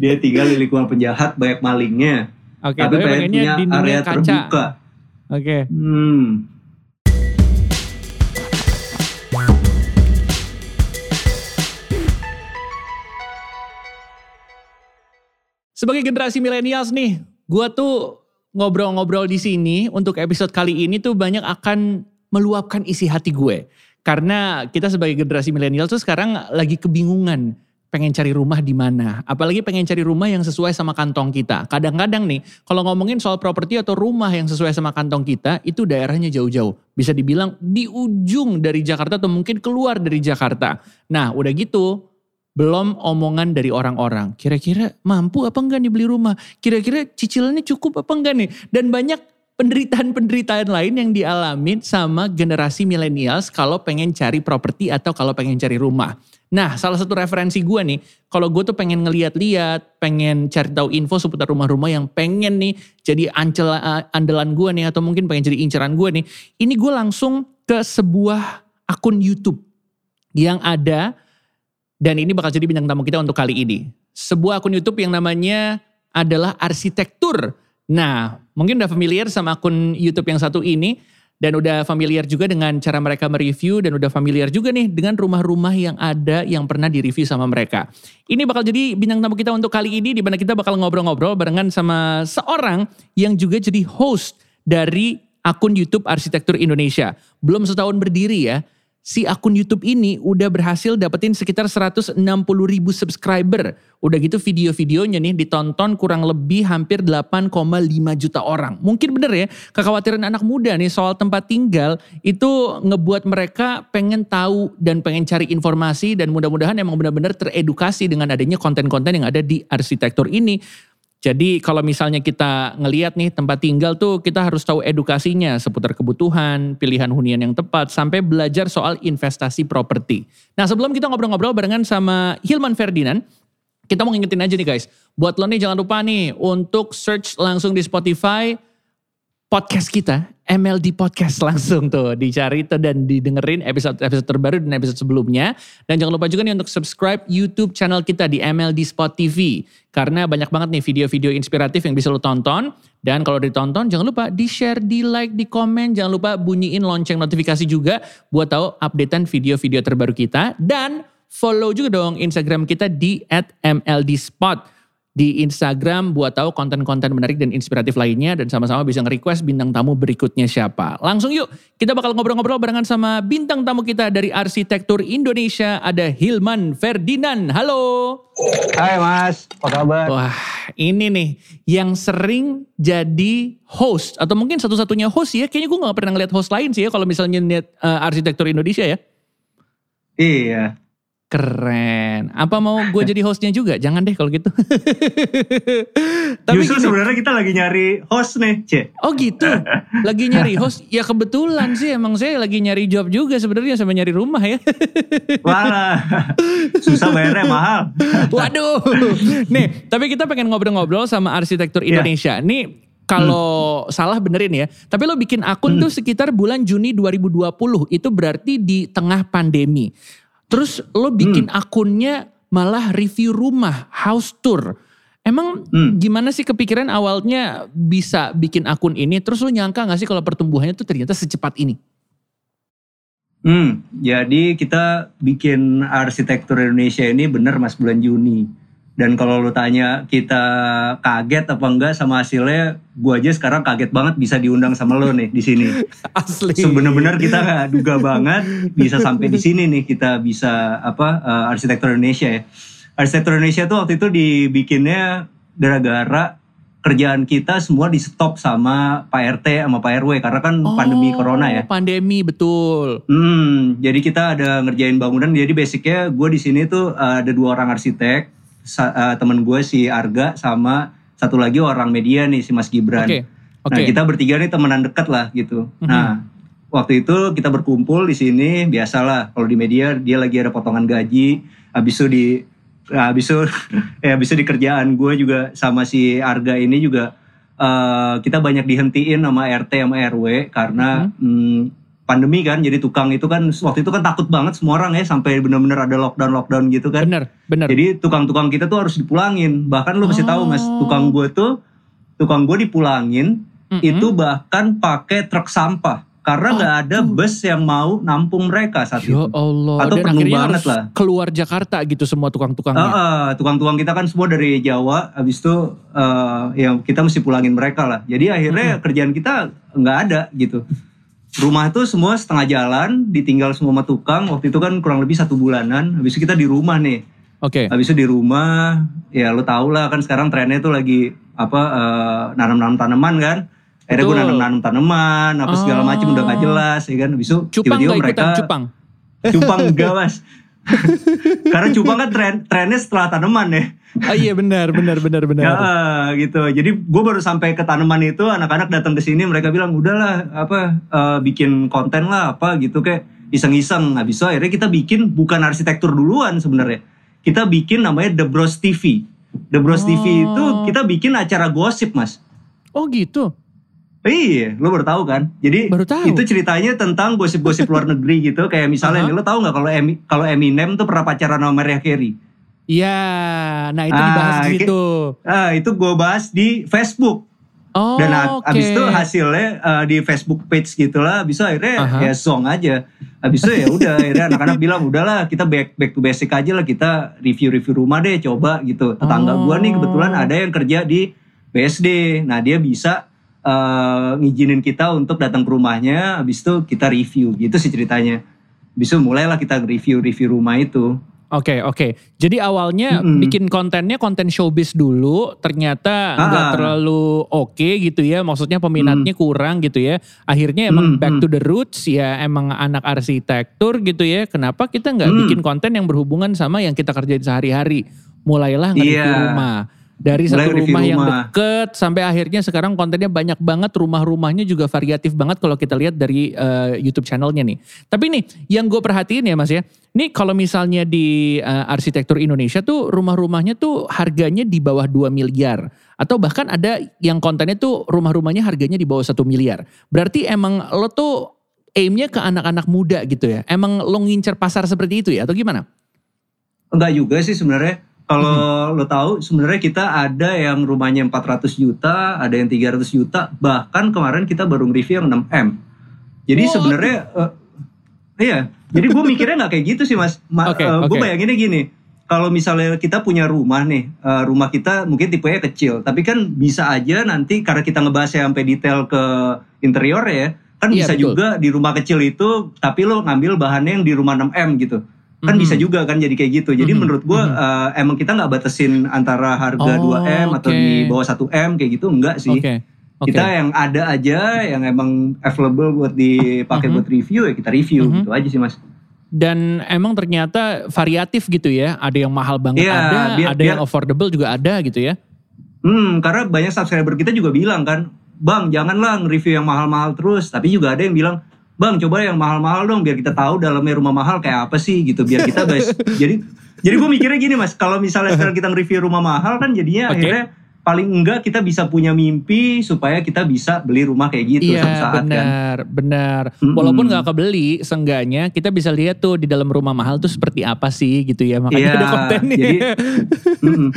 dia tinggal di lingkungan penjahat banyak malingnya. Oke, tapi tapi pengen pengennya punya area kaca. terbuka. Oke. Hmm. Sebagai generasi milenials nih, gua tuh ngobrol-ngobrol di sini untuk episode kali ini tuh banyak akan meluapkan isi hati gue. Karena kita sebagai generasi milenial tuh sekarang lagi kebingungan pengen cari rumah di mana. Apalagi pengen cari rumah yang sesuai sama kantong kita. Kadang-kadang nih, kalau ngomongin soal properti atau rumah yang sesuai sama kantong kita, itu daerahnya jauh-jauh. Bisa dibilang di ujung dari Jakarta atau mungkin keluar dari Jakarta. Nah, udah gitu, belum omongan dari orang-orang. Kira-kira mampu apa enggak nih beli rumah? Kira-kira cicilannya cukup apa enggak nih? Dan banyak penderitaan-penderitaan lain yang dialami sama generasi millennials kalau pengen cari properti atau kalau pengen cari rumah. Nah, salah satu referensi gue nih, kalau gue tuh pengen ngeliat-liat, pengen cari tahu info seputar rumah-rumah yang pengen nih jadi ancel andalan gue nih atau mungkin pengen jadi inceran gue nih, ini gue langsung ke sebuah akun YouTube yang ada dan ini bakal jadi bintang tamu kita untuk kali ini. Sebuah akun YouTube yang namanya adalah arsitektur. Nah, mungkin udah familiar sama akun YouTube yang satu ini dan udah familiar juga dengan cara mereka mereview dan udah familiar juga nih dengan rumah-rumah yang ada yang pernah direview sama mereka. Ini bakal jadi bintang tamu kita untuk kali ini di mana kita bakal ngobrol-ngobrol barengan sama seorang yang juga jadi host dari akun YouTube Arsitektur Indonesia. Belum setahun berdiri ya, si akun YouTube ini udah berhasil dapetin sekitar 160 ribu subscriber. Udah gitu video-videonya nih ditonton kurang lebih hampir 8,5 juta orang. Mungkin bener ya, kekhawatiran anak muda nih soal tempat tinggal itu ngebuat mereka pengen tahu dan pengen cari informasi dan mudah-mudahan emang benar-benar teredukasi dengan adanya konten-konten yang ada di arsitektur ini. Jadi kalau misalnya kita ngeliat nih tempat tinggal tuh kita harus tahu edukasinya seputar kebutuhan, pilihan hunian yang tepat, sampai belajar soal investasi properti. Nah sebelum kita ngobrol-ngobrol barengan sama Hilman Ferdinand, kita mau ngingetin aja nih guys, buat lo nih jangan lupa nih untuk search langsung di Spotify podcast kita, MLD Podcast langsung tuh dicari tuh dan didengerin episode-episode terbaru dan episode sebelumnya. Dan jangan lupa juga nih untuk subscribe YouTube channel kita di MLD Spot TV. Karena banyak banget nih video-video inspiratif yang bisa lo tonton. Dan kalau ditonton jangan lupa di-share, di-like, di-komen. Jangan lupa bunyiin lonceng notifikasi juga buat tahu updatean video-video terbaru kita. Dan follow juga dong Instagram kita di @mldspot di Instagram buat tahu konten-konten menarik dan inspiratif lainnya dan sama-sama bisa nge-request bintang tamu berikutnya siapa. Langsung yuk, kita bakal ngobrol-ngobrol barengan sama bintang tamu kita dari Arsitektur Indonesia ada Hilman Ferdinand. Halo. Hai Mas, apa kabar? Wah, ini nih yang sering jadi host atau mungkin satu-satunya host ya. Kayaknya gue gak pernah ngeliat host lain sih ya kalau misalnya lihat uh, Arsitektur Indonesia ya. Iya. Keren. Apa mau gue jadi hostnya juga? Jangan deh kalau gitu. Tapi Justru sebenarnya kita lagi nyari host nih, Cek. Oh gitu. Lagi nyari host. Ya kebetulan sih emang saya lagi nyari job juga sebenarnya sama nyari rumah ya. Wah. Susah bayarnya mahal. Waduh. Nih, tapi kita pengen ngobrol-ngobrol sama arsitektur Indonesia. Yeah. Nih kalau hmm. salah benerin ya. Tapi lo bikin akun hmm. tuh sekitar bulan Juni 2020. Itu berarti di tengah pandemi. Terus lo bikin hmm. akunnya malah review rumah, house tour. Emang hmm. gimana sih kepikiran awalnya bisa bikin akun ini? Terus lo nyangka gak sih kalau pertumbuhannya tuh ternyata secepat ini? Hmm, jadi kita bikin arsitektur Indonesia ini bener mas bulan Juni. Dan kalau lu tanya kita kaget apa enggak sama hasilnya, gua aja sekarang kaget banget bisa diundang sama lo nih di sini. Asli. Sebenarnya kita nggak duga banget bisa sampai di sini nih kita bisa apa uh, arsitektur Indonesia ya. Arsitektur Indonesia tuh waktu itu dibikinnya gara-gara kerjaan kita semua di stop sama Pak RT sama Pak RW karena kan oh, pandemi corona ya. Pandemi betul. Hmm, jadi kita ada ngerjain bangunan. Jadi basicnya gue di sini tuh uh, ada dua orang arsitek uh, temen gue si Arga sama satu lagi orang media nih si Mas Gibran. Okay. Okay. Nah kita bertiga nih temenan dekat lah gitu. Mm-hmm. Nah waktu itu kita berkumpul di sini biasalah kalau di media dia lagi ada potongan gaji habis itu di habis itu ya habis itu di kerjaan gue juga sama si Arga ini juga uh, kita banyak dihentiin sama RT sama RW karena mm-hmm. hmm, pandemi kan jadi tukang itu kan waktu itu kan takut banget semua orang ya sampai benar-benar ada lockdown lockdown gitu kan bener bener jadi tukang-tukang kita tuh harus dipulangin bahkan lu pasti oh. tahu mas tukang gue tuh tukang gue dipulangin mm -hmm. itu bahkan pakai truk sampah karena nggak oh, ada bus yang mau nampung mereka saat ya itu. Allah. Atau Dan penuh banget lah. Keluar Jakarta gitu semua tukang-tukangnya. Uh, uh, tukang-tukang kita kan semua dari Jawa. Habis itu uh, ya kita mesti pulangin mereka lah. Jadi akhirnya -hmm. kerjaan kita nggak ada gitu. Rumah itu semua setengah jalan, ditinggal semua sama tukang. Waktu itu kan kurang lebih satu bulanan. Habis itu kita di rumah nih. Oke. Okay. Habis itu di rumah, ya lo tau lah kan sekarang trennya tuh lagi apa uh, nanam-nanam tanaman kan akhirnya gue nanam-nanam tanaman apa segala macam udah gak jelas ya kan habis itu tiba-tiba mereka cupang cupang enggak mas karena cupang kan tren trennya setelah tanaman ya ah iya benar benar benar benar ya gitu jadi gue baru sampai ke tanaman itu anak-anak datang ke sini mereka bilang udahlah apa uh, bikin konten lah apa gitu kayak iseng-iseng habis itu akhirnya kita bikin bukan arsitektur duluan sebenarnya kita bikin namanya The Bros TV The Bros oh. TV itu kita bikin acara gosip mas oh gitu Iya, lo baru tahu kan? Jadi baru tahu. itu ceritanya tentang gosip-gosip luar negeri gitu. Kayak misalnya uh -huh. lo tahu nggak kalau kalau Eminem tuh pernah pacaran sama Mariah Carey? Iya, nah itu ah, dibahas di situ. Ah, itu gue bahas di Facebook. Oh, Dan okay. abis itu hasilnya uh, di Facebook page gitulah, bisa akhirnya uh -huh. ya song aja. Abis itu ya udah, akhirnya anak-anak bilang udahlah kita back back to basic aja lah kita review-review rumah deh coba gitu. Tetangga oh. gue nih kebetulan ada yang kerja di BSD, nah dia bisa uh, ngizinin kita untuk datang ke rumahnya, habis itu kita review gitu sih ceritanya. Habis itu mulailah kita review-review rumah itu. Oke okay, oke. Okay. Jadi awalnya mm -hmm. bikin kontennya konten showbiz dulu, ternyata nggak terlalu oke okay gitu ya. Maksudnya peminatnya mm. kurang gitu ya. Akhirnya emang mm -hmm. back to the roots ya. Emang anak arsitektur gitu ya. Kenapa kita nggak mm. bikin konten yang berhubungan sama yang kita kerjain sehari-hari? Mulailah ngerti yeah. rumah dari satu rumah, rumah yang deket sampai akhirnya sekarang kontennya banyak banget rumah-rumahnya juga variatif banget kalau kita lihat dari uh, YouTube channelnya nih. Tapi nih yang gue perhatiin ya mas ya, nih kalau misalnya di uh, arsitektur Indonesia tuh rumah-rumahnya tuh harganya di bawah 2 miliar atau bahkan ada yang kontennya tuh rumah-rumahnya harganya di bawah satu miliar. Berarti emang lo tuh aimnya ke anak-anak muda gitu ya? Emang lo ngincer pasar seperti itu ya atau gimana? Enggak juga sih sebenarnya kalau hmm. lo tahu sebenarnya kita ada yang rumahnya 400 juta, ada yang 300 juta, bahkan kemarin kita baru nge-review yang 6M. Jadi oh. sebenarnya uh, iya, jadi gue mikirnya nggak kayak gitu sih Mas. Ma okay, uh, gue bayanginnya gini, kalau misalnya kita punya rumah nih, uh, rumah kita mungkin tipenya kecil, tapi kan bisa aja nanti karena kita ngebahas sampai detail ke interior ya, kan iya, bisa betul. juga di rumah kecil itu tapi lo ngambil bahannya yang di rumah 6M gitu kan bisa mm-hmm. juga kan jadi kayak gitu jadi mm -hmm. menurut gue mm -hmm. uh, emang kita nggak batasin antara harga oh, 2 m okay. atau di bawah 1 m kayak gitu enggak sih okay. Okay. kita yang ada aja yang emang available buat dipakai mm -hmm. buat review ya kita review mm -hmm. gitu aja sih mas dan emang ternyata variatif gitu ya ada yang mahal banget yeah, ada biar, ada biar, yang affordable juga ada gitu ya hmm karena banyak subscriber kita juga bilang kan bang janganlah nge-review yang mahal-mahal terus tapi juga ada yang bilang bang coba yang mahal-mahal dong biar kita tahu dalamnya rumah mahal kayak apa sih gitu. Biar kita guys jadi jadi gue mikirnya gini mas. Kalau misalnya sekarang kita nge-review rumah mahal kan jadinya okay. akhirnya paling enggak kita bisa punya mimpi supaya kita bisa beli rumah kayak gitu iya, saat benar, kan. benar. Mm-hmm. Walaupun nggak kebeli, seenggaknya kita bisa lihat tuh di dalam rumah mahal tuh seperti apa sih gitu ya. Makanya iya, ada kontennya. Jadi, mm,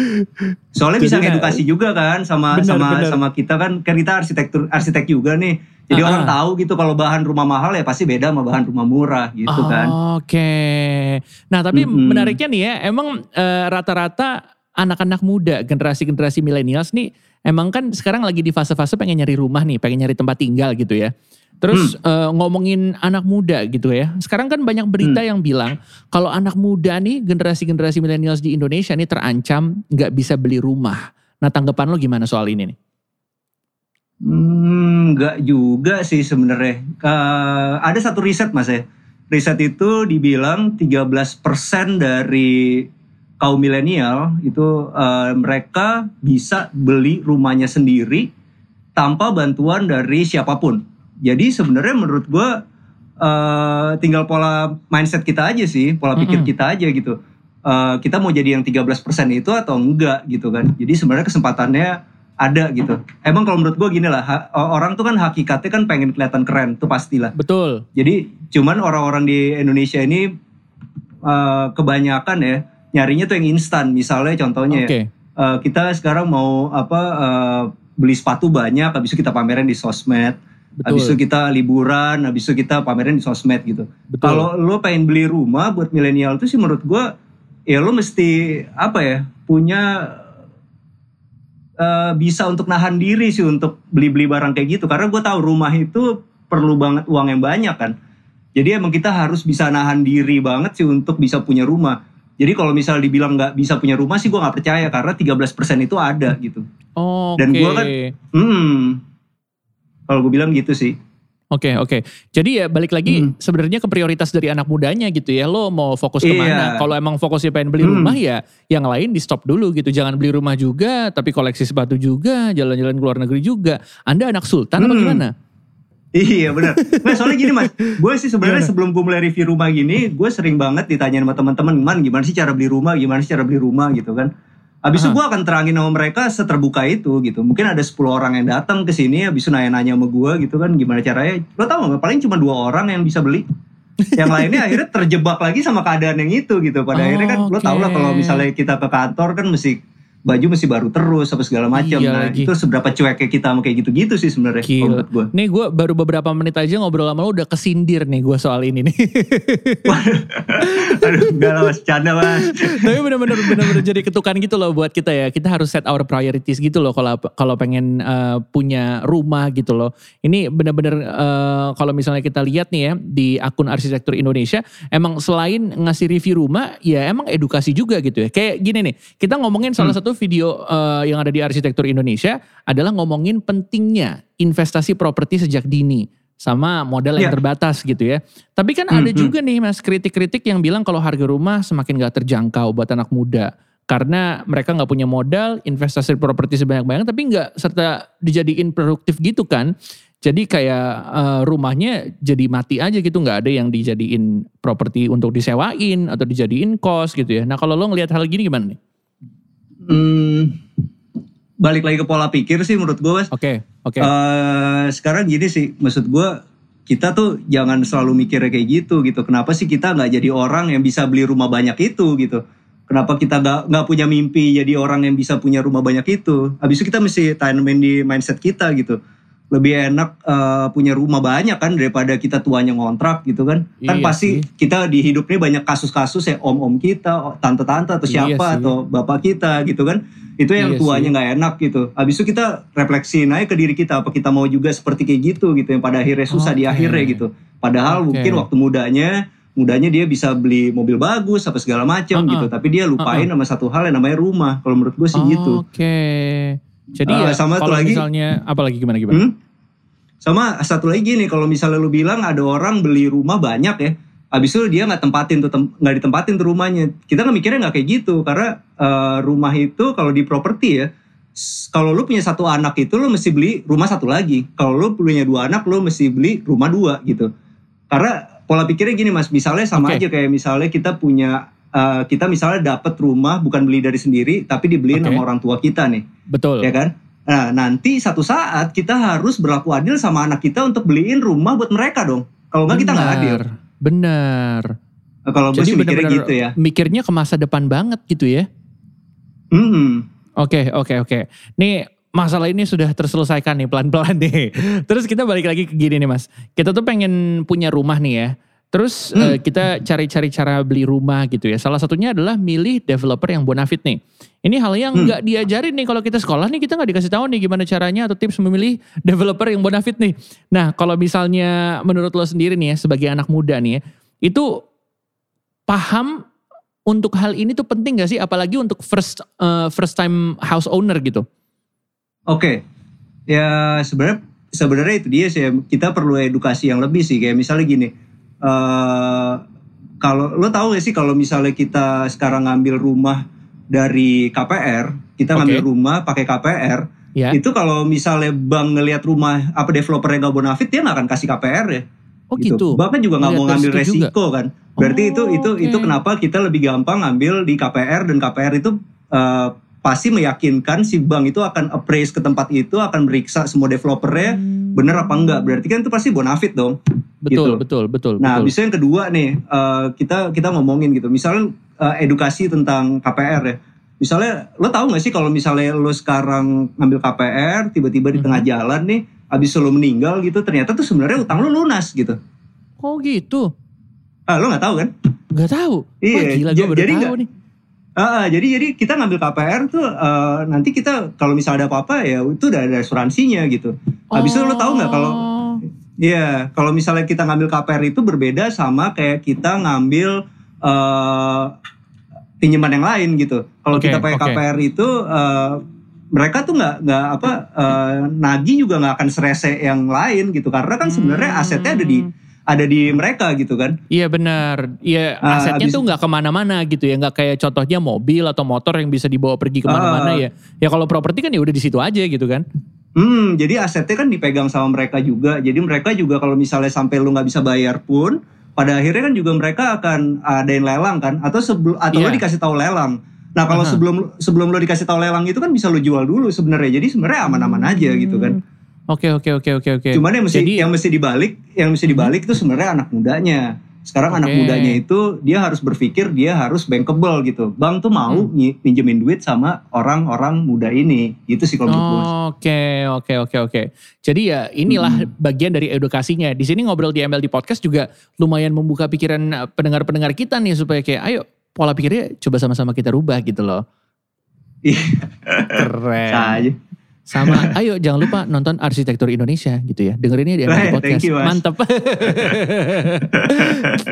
soalnya bisa ngedukasi juga kan sama benar, sama benar. sama kita kan kan kita arsitektur arsitek juga nih. Jadi uh-huh. orang tahu gitu kalau bahan rumah mahal ya pasti beda sama bahan rumah murah gitu oh, kan. Oke. Okay. Nah tapi mm-hmm. menariknya nih ya, emang uh, rata-rata anak-anak muda, generasi-generasi milenials nih emang kan sekarang lagi di fase-fase pengen nyari rumah nih, pengen nyari tempat tinggal gitu ya. Terus hmm. uh, ngomongin anak muda gitu ya. Sekarang kan banyak berita hmm. yang bilang kalau anak muda nih generasi-generasi milenials di Indonesia nih terancam nggak bisa beli rumah. Nah tanggapan lo gimana soal ini nih? Hmm, nggak juga sih sebenarnya. Uh, ada satu riset mas ya. Riset itu dibilang 13% dari kaum milenial itu uh, mereka bisa beli rumahnya sendiri tanpa bantuan dari siapa pun. Jadi sebenarnya menurut gue uh, tinggal pola mindset kita aja sih, pola pikir mm -hmm. kita aja gitu. Uh, kita mau jadi yang 13% itu atau enggak gitu kan. Jadi sebenarnya kesempatannya ada gitu. Emang kalau menurut gue gini lah, orang tuh kan hakikatnya kan pengen kelihatan keren, tuh pastilah. Betul. Jadi cuman orang-orang di Indonesia ini uh, kebanyakan ya nyarinya tuh yang instan. Misalnya contohnya okay. ya, uh, kita sekarang mau apa uh, beli sepatu banyak, habis itu kita pamerin di sosmed. Betul. Habis itu kita liburan, habis itu kita pamerin di sosmed gitu. Kalau lo pengen beli rumah buat milenial tuh sih menurut gue, ya lo mesti apa ya punya uh, bisa untuk nahan diri sih untuk beli-beli barang kayak gitu karena gue tahu rumah itu perlu banget uang yang banyak kan jadi emang kita harus bisa nahan diri banget sih untuk bisa punya rumah jadi kalau misal dibilang nggak bisa punya rumah sih gue nggak percaya karena 13% itu ada gitu oh, dan gue kan hmm, kalau gue bilang gitu sih Oke okay, oke. Okay. Jadi ya balik lagi hmm. sebenarnya ke prioritas dari anak mudanya gitu ya. Lo mau fokus iya. ke mana? Kalau emang fokusnya pengen beli hmm. rumah ya yang lain di stop dulu gitu. Jangan beli rumah juga, tapi koleksi sepatu juga, jalan-jalan ke luar negeri juga. Anda anak sultan hmm. apa gimana? Iya benar. Nah soalnya gini mas, gue sih sebenarnya sebelum gue mulai review rumah gini, gue sering banget ditanya sama teman-teman, man gimana sih cara beli rumah, gimana sih cara beli rumah gitu kan. Habis itu gue akan terangin sama mereka seterbuka itu gitu. Mungkin ada 10 orang yang datang ke sini habis itu nanya-nanya sama gue gitu kan gimana caranya. Lo tau gak paling cuma dua orang yang bisa beli. yang lainnya akhirnya terjebak lagi sama keadaan yang itu gitu. Pada oh, akhirnya kan okay. lo tau lah kalau misalnya kita ke kantor kan mesti baju mesti baru terus apa segala macam. Iya, nah, lagi. itu seberapa cueknya kita sama kayak gitu-gitu sih sebenarnya menurut gue. Nih gue baru beberapa menit aja ngobrol sama lo udah kesindir nih gue soal ini nih. Aduh, enggak lah mas, canda mas. Tapi bener-bener bener-bener jadi ketukan gitu loh buat kita ya. Kita harus set our priorities gitu loh kalau kalau pengen uh, punya rumah gitu loh. Ini bener-bener uh, kalau misalnya kita lihat nih ya di akun arsitektur Indonesia, emang selain ngasih review rumah, ya emang edukasi juga gitu ya. Kayak gini nih, kita ngomongin salah hmm. satu video uh, yang ada di arsitektur Indonesia adalah ngomongin pentingnya investasi properti sejak dini sama modal yang yeah. terbatas gitu ya. Tapi kan mm -hmm. ada juga nih mas kritik-kritik yang bilang kalau harga rumah semakin gak terjangkau buat anak muda. Karena mereka gak punya modal, investasi properti sebanyak-banyak tapi gak serta dijadiin produktif gitu kan. Jadi kayak uh, rumahnya jadi mati aja gitu, nggak ada yang dijadiin properti untuk disewain atau dijadiin kos gitu ya. Nah kalau lo ngelihat hal gini gimana nih? Hmm, balik lagi ke pola pikir sih menurut gue mas. Oke, okay, oke. Okay. Uh, eh, sekarang gini sih, maksud gue kita tuh jangan selalu mikirnya kayak gitu gitu. Kenapa sih kita nggak jadi orang yang bisa beli rumah banyak itu gitu? Kenapa kita nggak nggak punya mimpi jadi orang yang bisa punya rumah banyak itu? Habis itu kita mesti tanamin di mindset kita gitu lebih enak uh, punya rumah banyak kan daripada kita tuanya ngontrak gitu kan. kan iya kan pasti sih. kita di hidup ini banyak kasus-kasus ya om-om kita, tante-tante atau iya siapa iya atau bapak kita gitu kan. Itu yang iya tuanya nggak enak gitu. Habis itu kita refleksi naik ke diri kita apa kita mau juga seperti kayak gitu gitu yang pada akhirnya susah okay. di akhirnya gitu. Padahal okay. mungkin waktu mudanya mudanya dia bisa beli mobil bagus apa segala macam uh -uh. gitu tapi dia lupain uh -uh. sama satu hal yang namanya rumah kalau menurut gue sih oh, gitu oke okay. Jadi uh, ya sama kalau lagi, misalnya apa lagi gimana gimana? Hmm? Sama satu lagi gini, kalau misalnya lu bilang ada orang beli rumah banyak ya, habis itu dia nggak tempatin tuh nggak ditempatin tuh rumahnya. Kita nggak mikirnya nggak kayak gitu karena uh, rumah itu kalau di properti ya, kalau lu punya satu anak itu lu mesti beli rumah satu lagi. Kalau lu punya dua anak lu mesti beli rumah dua gitu. Karena pola pikirnya gini mas, misalnya sama okay. aja kayak misalnya kita punya uh, kita misalnya dapat rumah bukan beli dari sendiri tapi dibeliin okay. sama orang tua kita nih. Betul. Ya kan? Nah, nanti satu saat kita harus berlaku adil sama anak kita untuk beliin rumah buat mereka dong. Kalau nggak kita nggak adil. Benar. Nah, kalau gue sih mikirnya gitu ya. Mikirnya ke masa depan banget gitu ya. Hmm. Oke, oke, oke. Nih masalah ini sudah terselesaikan nih pelan-pelan nih. Terus kita balik lagi ke gini nih mas. Kita tuh pengen punya rumah nih ya. Terus hmm. uh, kita cari-cari cara beli rumah gitu ya. Salah satunya adalah milih developer yang bonafit nih. Ini hal yang hmm. nggak hmm. diajarin nih kalau kita sekolah nih kita nggak dikasih tahu nih gimana caranya atau tips memilih developer yang bonafit nih. Nah kalau misalnya menurut lo sendiri nih ya sebagai anak muda nih ya, itu paham untuk hal ini tuh penting gak sih? Apalagi untuk first uh, first time house owner gitu. Oke, okay. ya sebenarnya sebenarnya itu dia sih kita perlu edukasi yang lebih sih kayak misalnya gini uh, kalau lo tahu gak sih kalau misalnya kita sekarang ngambil rumah dari KPR, kita okay. ngambil rumah pakai KPR, yeah. itu kalau misalnya bank ngelihat rumah apa developernya gak bonafit, dia nggak akan kasih KPR ya. Oh gitu. gitu. Bahkan juga nggak mau ngambil resiko juga. kan. Berarti oh, itu itu okay. itu kenapa kita lebih gampang ngambil di KPR dan KPR itu uh, pasti meyakinkan si bank itu akan appraise ke tempat itu, akan meriksa semua developernya hmm. bener apa enggak. Berarti kan itu pasti bonafit dong. Betul, gitu. betul, betul. Nah, betul. bisa yang kedua nih, uh, kita kita ngomongin gitu. Misalnya uh, edukasi tentang KPR ya. Misalnya lo tahu gak sih kalau misalnya lo sekarang ngambil KPR, tiba-tiba di tengah hmm. jalan nih, abis lo meninggal gitu, ternyata tuh sebenarnya utang lo lunas gitu. Oh gitu. Ah, lo nggak tahu kan? Nggak tahu. Iya. Wah, gila gue baru tahu nih Uh, jadi jadi kita ngambil KPR tuh uh, nanti kita kalau misalnya ada apa-apa ya itu udah ada asuransinya gitu. Habis oh. itu lo tahu nggak kalau Iya, kalau misalnya kita ngambil KPR itu berbeda sama kayak kita ngambil uh, pinjaman yang lain gitu. Kalau okay, kita pakai okay. KPR itu uh, mereka tuh nggak nggak apa uh, nagih juga nggak akan serese yang lain gitu karena kan sebenarnya asetnya ada di hmm ada di mereka gitu kan. Iya benar. Iya uh, asetnya abis, tuh nggak ke mana-mana gitu ya. Nggak kayak contohnya mobil atau motor yang bisa dibawa pergi ke mana-mana uh, ya. Ya kalau properti kan ya udah di situ aja gitu kan. Hmm, jadi asetnya kan dipegang sama mereka juga. Jadi mereka juga kalau misalnya sampai lu nggak bisa bayar pun, pada akhirnya kan juga mereka akan ada yang lelang kan, atau sebelum atau yeah. lo dikasih tahu lelang. Nah kalau uh -huh. sebelum sebelum lo dikasih tahu lelang itu kan bisa lo jual dulu sebenarnya. Jadi sebenarnya aman-aman aja gitu kan. Oke oke oke oke oke. Cuman yang mesti Jadi, yang mesti dibalik, yang mesti dibalik itu sebenarnya anak mudanya. Sekarang okay. anak mudanya itu dia harus berpikir dia harus bankable gitu. Bank tuh mau hmm. pinjemin duit sama orang-orang muda ini. Itu sih kalau menurut Oke oke oke oke. Jadi ya inilah hmm. bagian dari edukasinya. Di sini ngobrol di MLD podcast juga lumayan membuka pikiran eh, pendengar-pendengar kita nih supaya kayak ayo pola pikirnya coba sama-sama kita rubah gitu loh. Iya. Keren. Saya. Sama, ayo jangan lupa nonton Arsitektur Indonesia gitu ya. Dengerinnya di MLD Podcast. You, Mantap.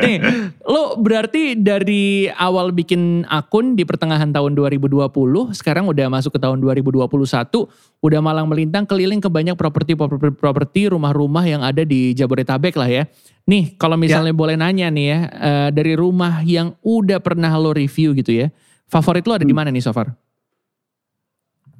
Nih, lo berarti dari awal bikin akun di pertengahan tahun 2020, sekarang udah masuk ke tahun 2021, udah malang melintang keliling ke banyak properti-properti rumah-rumah yang ada di Jabodetabek lah ya. Nih, kalau misalnya ya. boleh nanya nih ya, uh, dari rumah yang udah pernah lo review gitu ya, favorit lo ada hmm. di mana nih so far?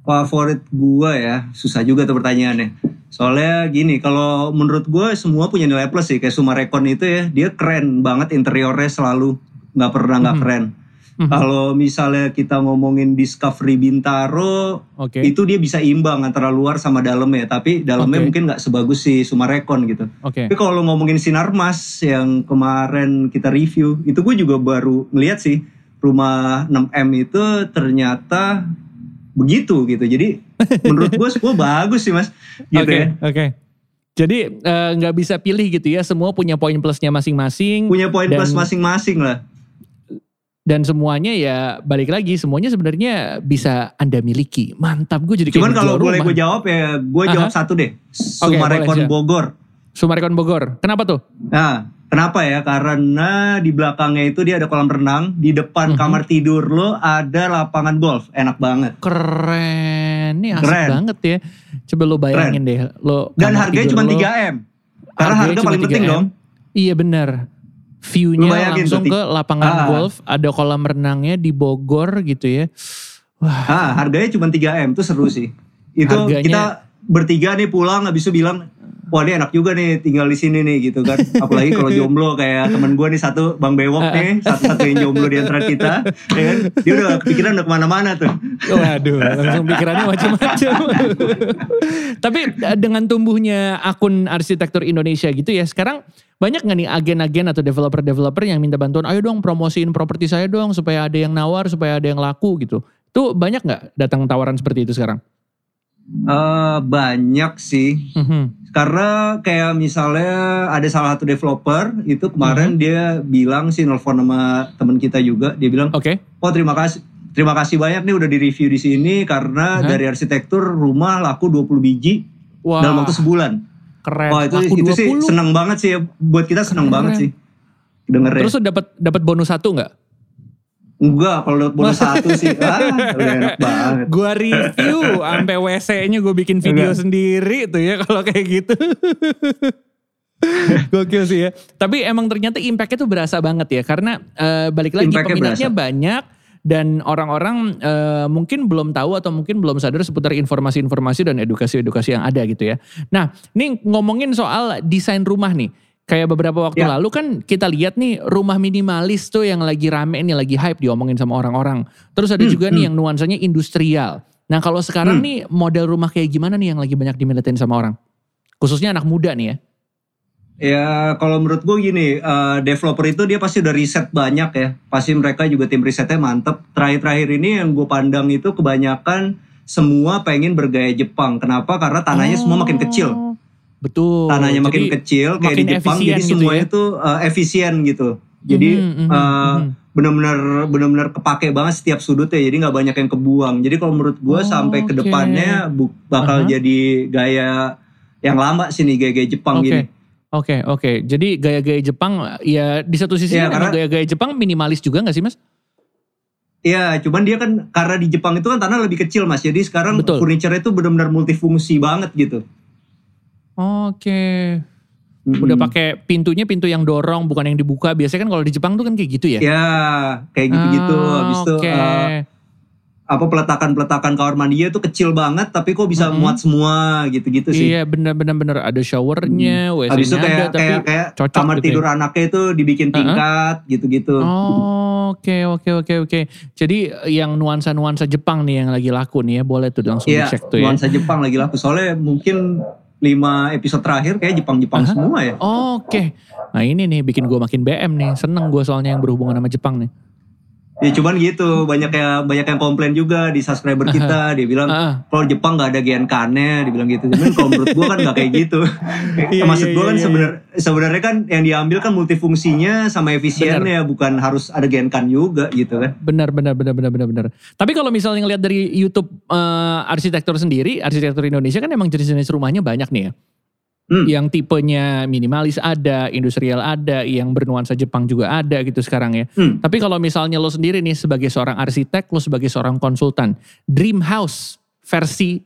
Favorit gue ya susah juga tuh pertanyaannya soalnya gini kalau menurut gue semua punya nilai plus sih kayak Sumarekon itu ya dia keren banget interiornya selalu nggak pernah nggak mm -hmm. keren mm -hmm. kalau misalnya kita ngomongin Discovery Bintaro okay. itu dia bisa imbang antara luar sama dalamnya tapi dalamnya okay. mungkin nggak sebagus si Sumarekon gitu okay. tapi kalau ngomongin Sinarmas yang kemarin kita review itu gue juga baru ngeliat sih rumah 6M itu ternyata begitu gitu. Jadi menurut gue semua bagus sih mas. Gitu okay, ya. Oke. Okay. Jadi eh, nggak uh, bisa pilih gitu ya. Semua punya poin plusnya masing-masing. Punya poin plus masing-masing lah. Dan semuanya ya balik lagi semuanya sebenarnya bisa anda miliki. Mantap gue jadi. Cuman kalau boleh gue jawab ya, gue jawab satu deh. Sumarekon okay, Bogor. Sumarekon Bogor. Kenapa tuh? Nah, Kenapa ya? Karena di belakangnya itu dia ada kolam renang, di depan mm-hmm. kamar tidur lo ada lapangan golf, enak banget. Keren, ini asik Keren. banget ya. Coba lo bayangin Keren. deh, lo Dan harganya cuma 3 m. Karena harga paling penting dong. Iya benar. View-nya langsung ke lapangan ah. golf, ada kolam renangnya di Bogor gitu ya. Wah. Ah, harganya cuma 3 m, tuh seru sih. Itu harganya, kita bertiga nih pulang habis itu bilang wah ini enak juga nih tinggal di sini nih gitu kan. Apalagi kalau jomblo kayak temen gue nih satu bang bewok nih satu-satu yang jomblo di antara kita ya kan? Dia udah kepikiran udah ke mana-mana tuh. Waduh langsung pikirannya macam-macam tapi eh, dengan tumbuhnya akun arsitektur Indonesia gitu ya sekarang banyak nggak nih agen-agen atau developer-developer yang minta bantuan ayo dong promosiin properti saya dong supaya ada yang nawar supaya ada yang laku gitu. Itu banyak nggak datang tawaran seperti itu sekarang Uh, banyak sih. Mm-hmm. Karena kayak misalnya ada salah satu developer itu kemarin mm-hmm. dia bilang sih nelfon sama teman kita juga, dia bilang, "Oke. Okay. Oh, terima kasih. Terima kasih banyak nih udah di review di sini karena uh-huh. dari arsitektur rumah laku 20 biji wow. dalam waktu sebulan." Keren. Wah, itu laku itu 20? sih seneng banget sih buat kita seneng Keren. banget sih. Dengernya. Terus dapat dapat bonus satu nggak? Enggak, kalau lihat bonus satu sih, ah, udah enak banget. Gua review, sampai WC-nya gue bikin video Enggak. sendiri tuh ya kalau kayak gitu. Gokil sih ya. Tapi emang ternyata impact-nya tuh berasa banget ya, karena uh, balik lagi peminatnya berasa. banyak dan orang-orang uh, mungkin belum tahu atau mungkin belum sadar seputar informasi-informasi dan edukasi-edukasi yang ada gitu ya. Nah, ini ngomongin soal desain rumah nih Kayak beberapa waktu ya. lalu kan kita lihat nih rumah minimalis tuh yang lagi rame nih lagi hype diomongin sama orang-orang. Terus ada hmm, juga hmm. nih yang nuansanya industrial. Nah kalau sekarang hmm. nih model rumah kayak gimana nih yang lagi banyak diminatin sama orang? Khususnya anak muda nih ya. Ya kalau menurut gue gini, uh, developer itu dia pasti udah riset banyak ya. Pasti mereka juga tim risetnya mantep. Terakhir-terakhir ini yang gue pandang itu kebanyakan semua pengen bergaya Jepang. Kenapa? Karena tanahnya oh. semua makin kecil. Betul. Tanahnya makin jadi, kecil kayak di Jepang, jadi gitu semuanya ya? tuh uh, efisien gitu. Jadi mm -hmm, uh, mm -hmm. benar-benar benar-benar kepake banget setiap sudut ya. Jadi nggak banyak yang kebuang. Jadi kalau menurut gue oh, sampai ke depannya bakal uh -huh. jadi gaya yang lama sih nih gaya-gaya Jepang okay. gini. Oke okay, oke. Okay. Jadi gaya-gaya Jepang ya di satu sisi ya, karena gaya-gaya Jepang minimalis juga gak sih mas? Iya, cuman dia kan karena di Jepang itu kan tanah lebih kecil mas. Jadi sekarang Betul. furniture itu benar-benar multifungsi banget gitu. Oke. Okay. Mm-hmm. Udah pakai pintunya pintu yang dorong bukan yang dibuka. Biasanya kan kalau di Jepang tuh kan kayak gitu ya? Iya, kayak gitu-gitu. Ah, Habis okay. itu uh, apa peletakan-peletakan kamar mandinya tuh kecil banget tapi kok bisa mm -hmm. muat semua gitu-gitu sih. Iya benar-benar benar ada showernya, hmm. WC-nya itu kayak, ada kayak, kayak cocok kamar gitu ya? tidur ya? anaknya itu dibikin tingkat gitu-gitu. Oh, oke oke oke oke. Jadi yang nuansa-nuansa Jepang nih yang lagi laku nih ya, boleh tuh langsung iya, dicek tuh ya. nuansa Jepang lagi laku. Soalnya mungkin lima episode terakhir kayak Jepang-Jepang semua ya. Oh, oke. Okay. Nah ini nih bikin gue makin BM nih. Seneng gue soalnya yang berhubungan sama Jepang nih. Ya cuman gitu, banyak yang banyak yang komplain juga di subscriber kita. Dia bilang kalau Jepang nggak ada Genkan-nya, dibilang gitu. Cuman kalau menurut gua kan nggak kayak gitu. iya, Maksud gua iya, kan iya, sebenarnya sebenarnya kan yang diambil kan multifungsinya sama efisiennya, bener. bukan harus ada Genkan juga gitu kan. Benar benar benar benar benar benar. Tapi kalau misalnya ngeliat dari YouTube uh, arsitektur sendiri, arsitektur Indonesia kan emang jenis-jenis rumahnya banyak nih ya. Hmm. Yang tipenya minimalis ada, industrial ada, yang bernuansa Jepang juga ada gitu sekarang ya. Hmm. Tapi kalau misalnya lo sendiri nih sebagai seorang arsitek, lo sebagai seorang konsultan, dream house versi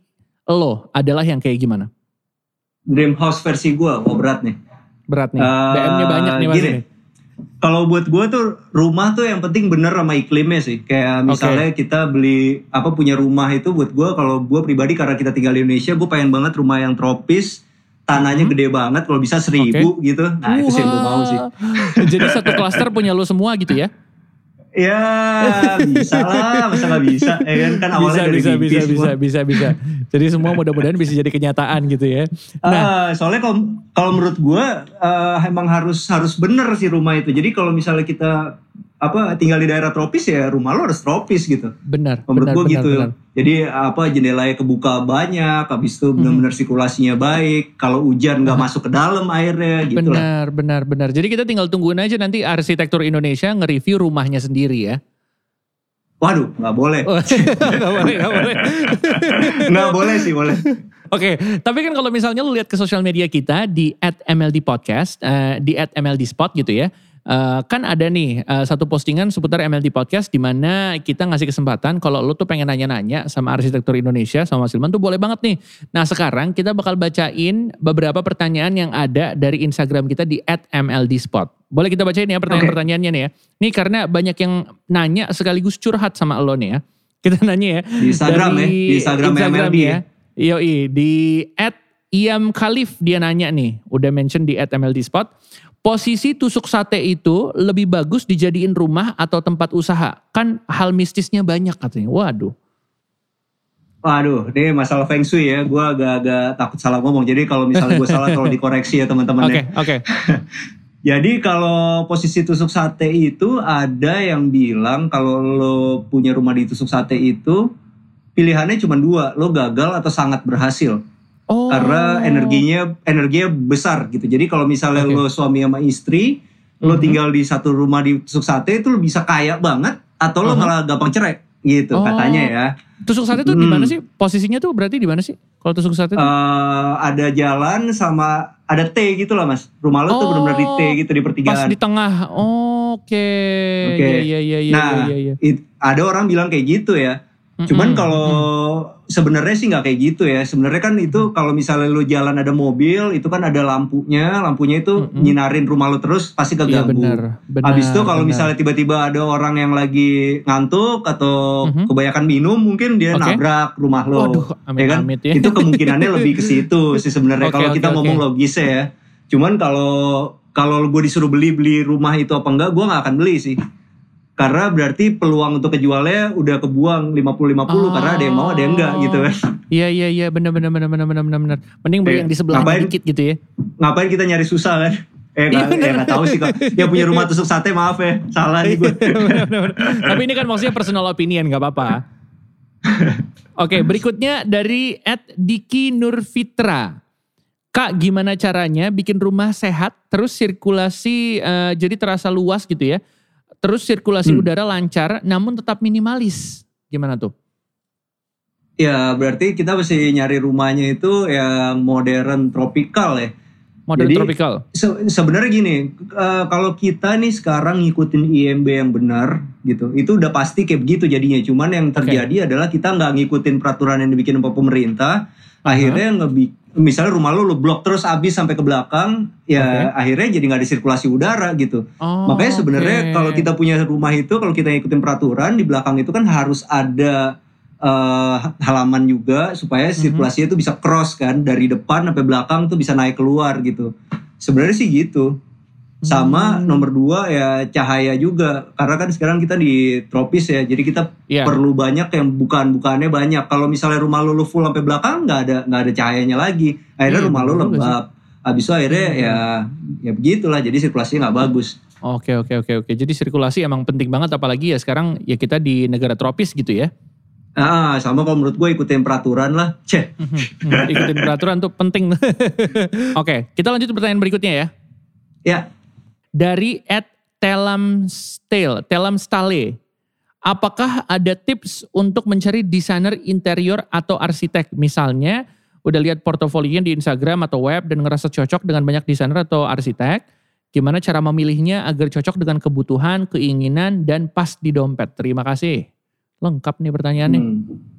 lo adalah yang kayak gimana? Dream house versi gue, oh berat nih. Berat nih, uh, DM-nya banyak nih mas Kalau buat gue tuh rumah tuh yang penting bener sama iklimnya sih. Kayak misalnya okay. kita beli apa punya rumah itu buat gue kalau gue pribadi karena kita tinggal di Indonesia, gue pengen banget rumah yang tropis tanahnya hmm. gede banget kalau bisa seribu okay. gitu nah itu sih yang gue mau sih jadi satu klaster punya lo semua gitu ya Ya bisa lah, masa gak bisa? Ya kan, kan awalnya bisa, dari bisa, bisa, bisa, bisa, bisa. Jadi semua mudah-mudahan bisa jadi kenyataan gitu ya. Nah, uh, soalnya kalau kalau menurut gue uh, emang harus harus bener sih rumah itu. Jadi kalau misalnya kita apa tinggal di daerah tropis ya rumah lo harus tropis gitu. Benar. Menurut gue gitu. Benar. Jadi apa jendelanya kebuka banyak, habis itu benar-benar hmm. sirkulasinya baik. Kalau hujan nggak hmm. masuk ke dalam airnya gitu Benar, lah. benar, benar. Jadi kita tinggal tungguin aja nanti arsitektur Indonesia nge-review rumahnya sendiri ya. Waduh, nggak boleh. Oh, nggak boleh, nggak boleh. nggak boleh sih, boleh. Oke, okay, tapi kan kalau misalnya lu lihat ke sosial media kita di @mldpodcast, uh, di @mldspot gitu ya Uh, kan ada nih uh, satu postingan seputar MLD Podcast di mana kita ngasih kesempatan kalau lo tuh pengen nanya-nanya sama arsitektur Indonesia sama Mas Ilman tuh boleh banget nih. Nah sekarang kita bakal bacain beberapa pertanyaan yang ada dari Instagram kita di @mldspot. Boleh kita bacain ya pertanyaan-pertanyaannya nih ya. Nih karena banyak yang nanya sekaligus curhat sama lo nih ya. Kita nanya ya. Di Instagram dari ya. Di Instagram, Instagram MLD ya. Yoi di @iam Khalif dia nanya nih. Udah mention di @mldspot. Posisi tusuk sate itu lebih bagus dijadiin rumah atau tempat usaha. Kan hal mistisnya banyak katanya. Waduh. Waduh, ini masalah feng shui ya. Gue agak-agak takut salah ngomong. Jadi kalau misalnya gue salah kalau dikoreksi ya teman-teman Oke, oke. Jadi kalau posisi tusuk sate itu ada yang bilang kalau lo punya rumah di tusuk sate itu pilihannya cuma dua, lo gagal atau sangat berhasil. Oh. Karena energinya energinya besar gitu. Jadi kalau misalnya okay. lo suami sama istri, mm-hmm. lo tinggal di satu rumah di tusuk sate itu lo bisa kaya banget atau lo uh-huh. malah gampang cerai gitu oh. katanya ya. Tusuk sate itu hmm. di mana sih? Posisinya tuh berarti di mana sih? Kalau tusuk sate itu? Uh, ada jalan sama ada T gitu lah mas. Rumah lo oh, tuh benar-benar di T gitu di pertigaan. Pas di tengah. Oke. Oke. Iya, iya, iya, nah, iya, iya. It, ada orang bilang kayak gitu ya. Cuman kalau sebenarnya sih nggak kayak gitu ya. Sebenarnya kan itu kalau misalnya lu jalan ada mobil, itu kan ada lampunya, lampunya itu mm-hmm. nyinarin rumah lu terus pasti keganggu. Iya, bener, bener, Habis itu kalau misalnya tiba-tiba ada orang yang lagi ngantuk atau mm-hmm. kebanyakan minum, mungkin dia okay. nabrak rumah lo. Waduh, amit, ya kan? Amit, ya. Itu kemungkinannya lebih ke situ sih sebenarnya okay, kalau okay, kita okay. ngomong logisnya ya. Cuman kalau kalau gue disuruh beli beli rumah itu apa enggak, gue nggak akan beli sih. Karena berarti peluang untuk kejualnya udah kebuang 50-50 oh. karena ada yang mau ada yang enggak gitu kan. Iya iya iya benar benar benar benar benar benar. Mending beli eh, yang di sebelah dikit gitu ya. Ngapain kita nyari susah kan? Eh gak, ya gak tahu sih kok. Yang punya rumah tusuk sate maaf ya. Salah nih gue. Tapi ini kan maksudnya personal opinion gak apa-apa. Oke berikutnya dari Ed Diki Nurfitra. Kak gimana caranya bikin rumah sehat terus sirkulasi uh, jadi terasa luas gitu ya. Terus sirkulasi hmm. udara lancar namun tetap minimalis. Gimana tuh? Ya berarti kita mesti nyari rumahnya itu yang modern tropikal ya model Jadi, tropical. Se sebenarnya gini, uh, kalau kita nih sekarang ngikutin IMB yang benar gitu, itu udah pasti kayak begitu jadinya. Cuman yang terjadi okay. adalah kita nggak ngikutin peraturan yang dibikin oleh pemerintah. Uh-huh. Akhirnya ngebik misalnya rumah lu lu blok terus habis sampai ke belakang, ya okay. akhirnya jadi nggak ada sirkulasi udara gitu. Oh, Makanya sebenarnya okay. kalau kita punya rumah itu, kalau kita ngikutin peraturan di belakang itu kan harus ada uh, halaman juga supaya mhm. sirkulasinya itu bisa cross kan dari depan sampai belakang tuh bisa naik keluar gitu. Sebenarnya sih gitu. Sama hmm. nomor dua ya cahaya juga karena kan sekarang kita di tropis ya jadi kita yeah. perlu banyak yang bukan bukannya banyak. Kalau misalnya rumah lu full sampai belakang nggak ada nggak ada cahayanya lagi. Akhirnya yeah, rumah lu lembab. Habis itu akhirnya hmm. ya ya begitulah jadi sirkulasinya nggak bagus. Oke oke oke oke. Jadi sirkulasi emang penting banget apalagi ya sekarang ya kita di negara tropis gitu ya. Ah, sama kalau menurut gue ikutin peraturan lah. Ceh. ikutin peraturan tuh penting. Oke, kita lanjut pertanyaan berikutnya ya. Ya. Dari at Telam Stale, Telam Stale. Apakah ada tips untuk mencari desainer interior atau arsitek? Misalnya, udah lihat portofolionya di Instagram atau web dan ngerasa cocok dengan banyak desainer atau arsitek. Gimana cara memilihnya agar cocok dengan kebutuhan, keinginan, dan pas di dompet? Terima kasih. Lengkap nih pertanyaannya. Hmm.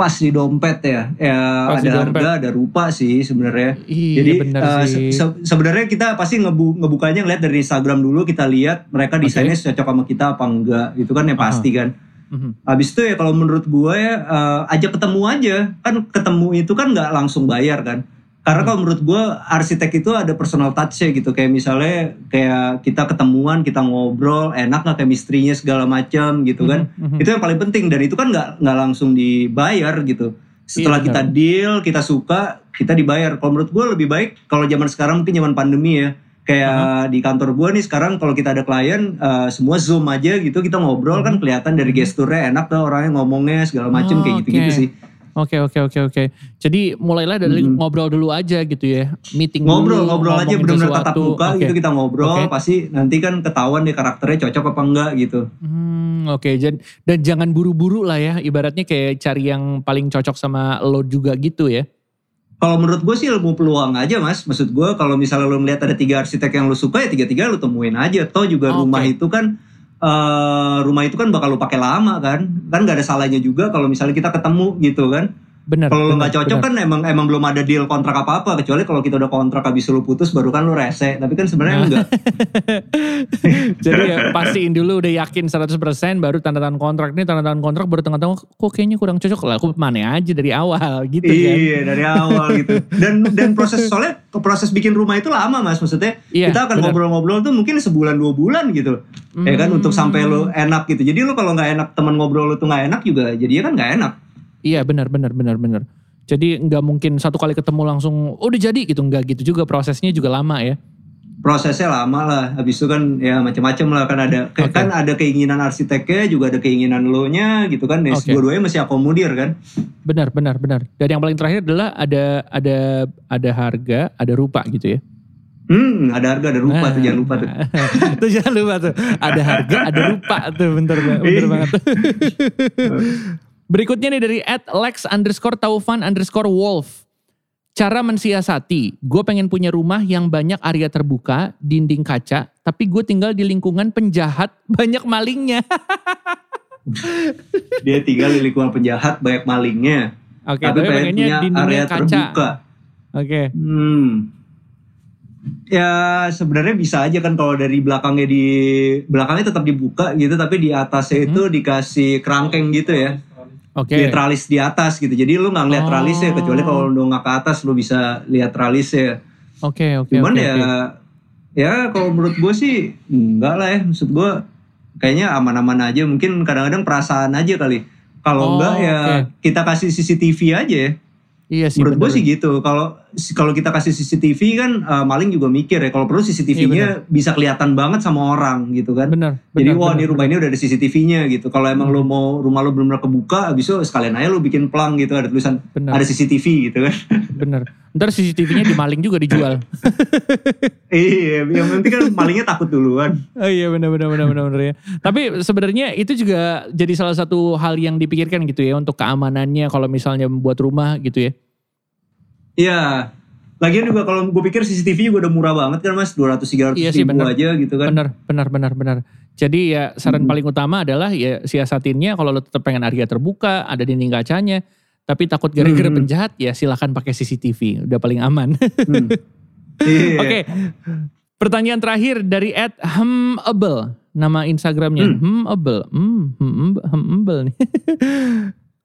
Pas di dompet ya, ya Pas ada harga, ada rupa sih sebenarnya. Iya, Jadi uh, se se sebenarnya kita pasti ngebu ngebukanya ngeliat dari Instagram dulu kita lihat mereka desainnya okay. cocok sama kita apa enggak, itu kan yang pasti kan. Mm-hmm. Habis itu ya kalau menurut gue ya uh, ajak ketemu aja, kan ketemu itu kan nggak langsung bayar kan karena kalau menurut gue arsitek itu ada personal touch-nya gitu. Kayak misalnya kayak kita ketemuan, kita ngobrol, enak gak chemistry-nya segala macam gitu kan. Mm-hmm. Itu yang paling penting dan itu kan nggak nggak langsung dibayar gitu. Setelah iya, kita deal, kita suka, kita dibayar. Kalau menurut gue lebih baik kalau zaman sekarang mungkin zaman pandemi ya. Kayak uh-huh. di kantor gue nih sekarang kalau kita ada klien uh, semua zoom aja gitu kita ngobrol uh-huh. kan kelihatan dari gesturnya enak tuh orangnya ngomongnya segala macam oh, kayak gitu-gitu okay. sih. Oke oke oke oke. Jadi mulailah dari hmm. ngobrol dulu aja gitu ya. Meeting ngobrol, dulu. Ngobrol aja benar-benar tatap muka okay. gitu kita ngobrol. Okay. Pasti nanti kan ketahuan deh karakternya cocok apa enggak gitu. Hmm, oke. Okay. Dan, dan jangan buru-buru lah ya. Ibaratnya kayak cari yang paling cocok sama lo juga gitu ya. Kalau menurut gue sih ilmu peluang aja mas. Maksud gue kalau misalnya lo melihat ada tiga arsitek yang lo suka ya tiga-tiga lo temuin aja. Toh juga okay. rumah itu kan uh, rumah itu kan bakal lu pakai lama kan. Kan nggak ada salahnya juga kalau misalnya kita ketemu gitu kan Benar. Kalau nggak cocok bener. kan emang emang belum ada deal kontrak apa apa kecuali kalau kita udah kontrak habis lu putus baru kan lu rese. Tapi kan sebenarnya nah. enggak. Jadi ya pastiin dulu udah yakin 100% baru tanda tangan kontrak ini tanda tangan kontrak baru tengah-tengah kok kayaknya kurang cocok lah aku mana aja dari awal gitu iya, kan. Iya dari awal gitu. Dan dan proses soalnya proses bikin rumah itu lama mas maksudnya iya, kita akan ngobrol-ngobrol tuh mungkin sebulan dua bulan gitu. Hmm. Ya kan untuk sampai lu enak gitu. Jadi lu kalau nggak enak teman ngobrol lu tuh nggak enak juga jadinya kan nggak enak. Iya benar benar benar benar. Jadi nggak mungkin satu kali ketemu langsung oh, udah jadi gitu nggak gitu juga prosesnya juga lama ya. Prosesnya lama lah. Habis itu kan ya macam-macam lah kan ada okay. kan ada keinginan arsiteknya juga ada keinginan lo nya gitu kan. Ya, okay. Dua-duanya mesti akomodir kan. Benar benar benar. Dan yang paling terakhir adalah ada ada ada harga, ada rupa gitu ya. Hmm, ada harga, ada rupa nah, tuh, jangan lupa tuh. tuh jangan lupa tuh. Ada harga, ada rupa tuh, bentar, bentar banget. Berikutnya nih dari at Lex underscore Taufan underscore Wolf. Cara mensiasati, gue pengen punya rumah yang banyak area terbuka, dinding kaca, tapi gue tinggal di lingkungan penjahat, banyak malingnya. Dia tinggal di lingkungan penjahat, banyak malingnya. Oke, okay, tapi, tapi pengennya punya area kaca. terbuka. Oke. Okay. Hmm. Ya sebenarnya bisa aja kan kalau dari belakangnya di belakangnya tetap dibuka gitu, tapi di atasnya hmm. itu dikasih kerangkeng gitu ya Oke. Okay. tralis di atas gitu. Jadi lu nggak ngeliat oh. tralisnya kecuali kalau lu nggak ke atas lu bisa lihat tralisnya. Oke okay, oke. Okay, Cuman okay, ya okay. Ya kalau menurut gue sih enggak lah ya. Maksud gue kayaknya aman-aman aja. Mungkin kadang-kadang perasaan aja kali. Kalau oh, enggak ya okay. kita kasih CCTV aja ya. Iya sih. Menurut gue sih gitu. Kalau kalau kita kasih CCTV kan uh, maling juga mikir ya. Kalau perlu CCTV-nya iya, bisa kelihatan banget sama orang gitu kan. Benar. Jadi wah ini rumah bener. ini udah ada CCTV-nya gitu. Kalau emang hmm. lo mau rumah lo belum kebuka, abis itu sekalian aja lo bikin pelang gitu ada tulisan bener. ada CCTV gitu kan. Bener. Ntar CCTV-nya dimaling juga dijual. iya, yang penting kan malingnya takut duluan. Oh iya benar benar benar benar benar ya. Tapi sebenarnya itu juga jadi salah satu hal yang dipikirkan gitu ya untuk keamanannya kalau misalnya membuat rumah gitu ya. Iya. Lagian juga kalau gue pikir CCTV juga udah murah banget kan mas, 200-300 iya sih, ribu bener. aja gitu kan. Bener, benar, benar, benar. Jadi ya saran hmm. paling utama adalah ya siasatinnya kalau lo tetap pengen harga terbuka, ada dinding kacanya, tapi takut gara-gara hmm. penjahat ya silahkan pakai CCTV, udah paling aman. hmm. yeah. Oke, okay. pertanyaan terakhir dari Ed Humble, nama Instagramnya hmm. Humble, hmm, Humble nih.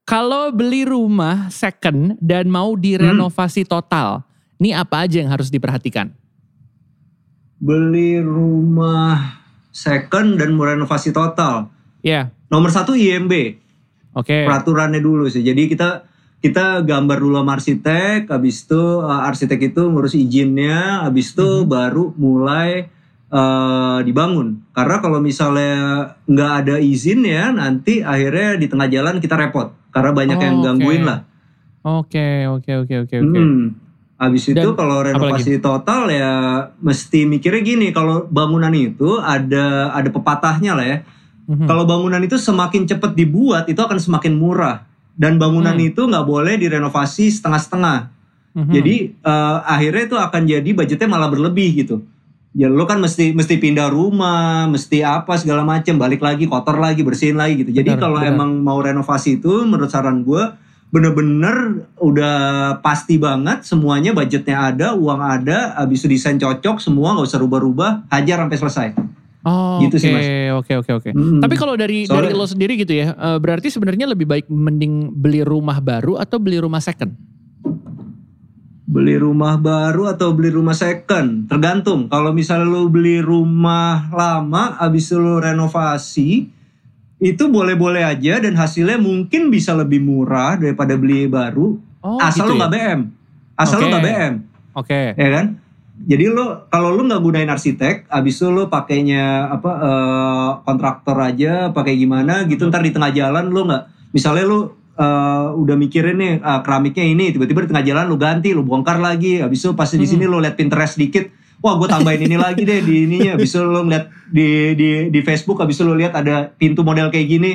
Kalau beli rumah second dan mau direnovasi hmm. total, ini apa aja yang harus diperhatikan? Beli rumah second dan mau renovasi total. Ya. Yeah. Nomor satu IMB. Oke. Okay. Peraturannya dulu sih. Jadi kita kita gambar dulu sama arsitek, habis itu uh, arsitek itu ngurus izinnya, habis itu mm -hmm. baru mulai uh, dibangun. Karena kalau misalnya nggak ada izin ya, nanti akhirnya di tengah jalan kita repot karena banyak oh, yang gangguin okay. lah. Oke, oke, oke, oke, oke. Hmm. Habis itu kalau renovasi total ya mesti mikirnya gini, kalau bangunan itu ada ada pepatahnya lah ya. Mm-hmm. Kalau bangunan itu semakin cepat dibuat itu akan semakin murah dan bangunan mm. itu nggak boleh direnovasi setengah-setengah. Mm-hmm. Jadi uh, akhirnya itu akan jadi budgetnya malah berlebih gitu. Ya lo kan mesti mesti pindah rumah, mesti apa segala macam, balik lagi kotor lagi, bersihin lagi gitu. Jadi kalau emang mau renovasi itu menurut saran gue bener-bener udah pasti banget semuanya budgetnya ada, uang ada, habis itu desain cocok semua nggak usah rubah-rubah, hajar sampai selesai. Oh, gitu okay, sih mas. Oke oke oke. Tapi kalau dari Soalnya, dari lo sendiri gitu ya, eh, berarti sebenarnya lebih baik mending beli rumah baru atau beli rumah second? Beli rumah baru atau beli rumah second? Tergantung. Kalau misalnya lo beli rumah lama habis lo renovasi itu boleh-boleh aja dan hasilnya mungkin bisa lebih murah daripada beli baru. Oh, asal gitu lo nggak ya? BM asal okay. lo nggak BM oke. Okay. ya kan? Jadi lo kalau lo nggak gunain arsitek habis itu lo pakainya apa uh, kontraktor aja pakai gimana gitu ntar di tengah jalan lo nggak misalnya lo uh, udah mikirin nih uh, keramiknya ini tiba-tiba di tengah jalan lu ganti lu bongkar lagi habis itu pas di hmm. sini lu liat Pinterest dikit wah gue tambahin ini lagi deh di ininya habis itu lu ngeliat di di di Facebook habis itu lu lihat ada pintu model kayak gini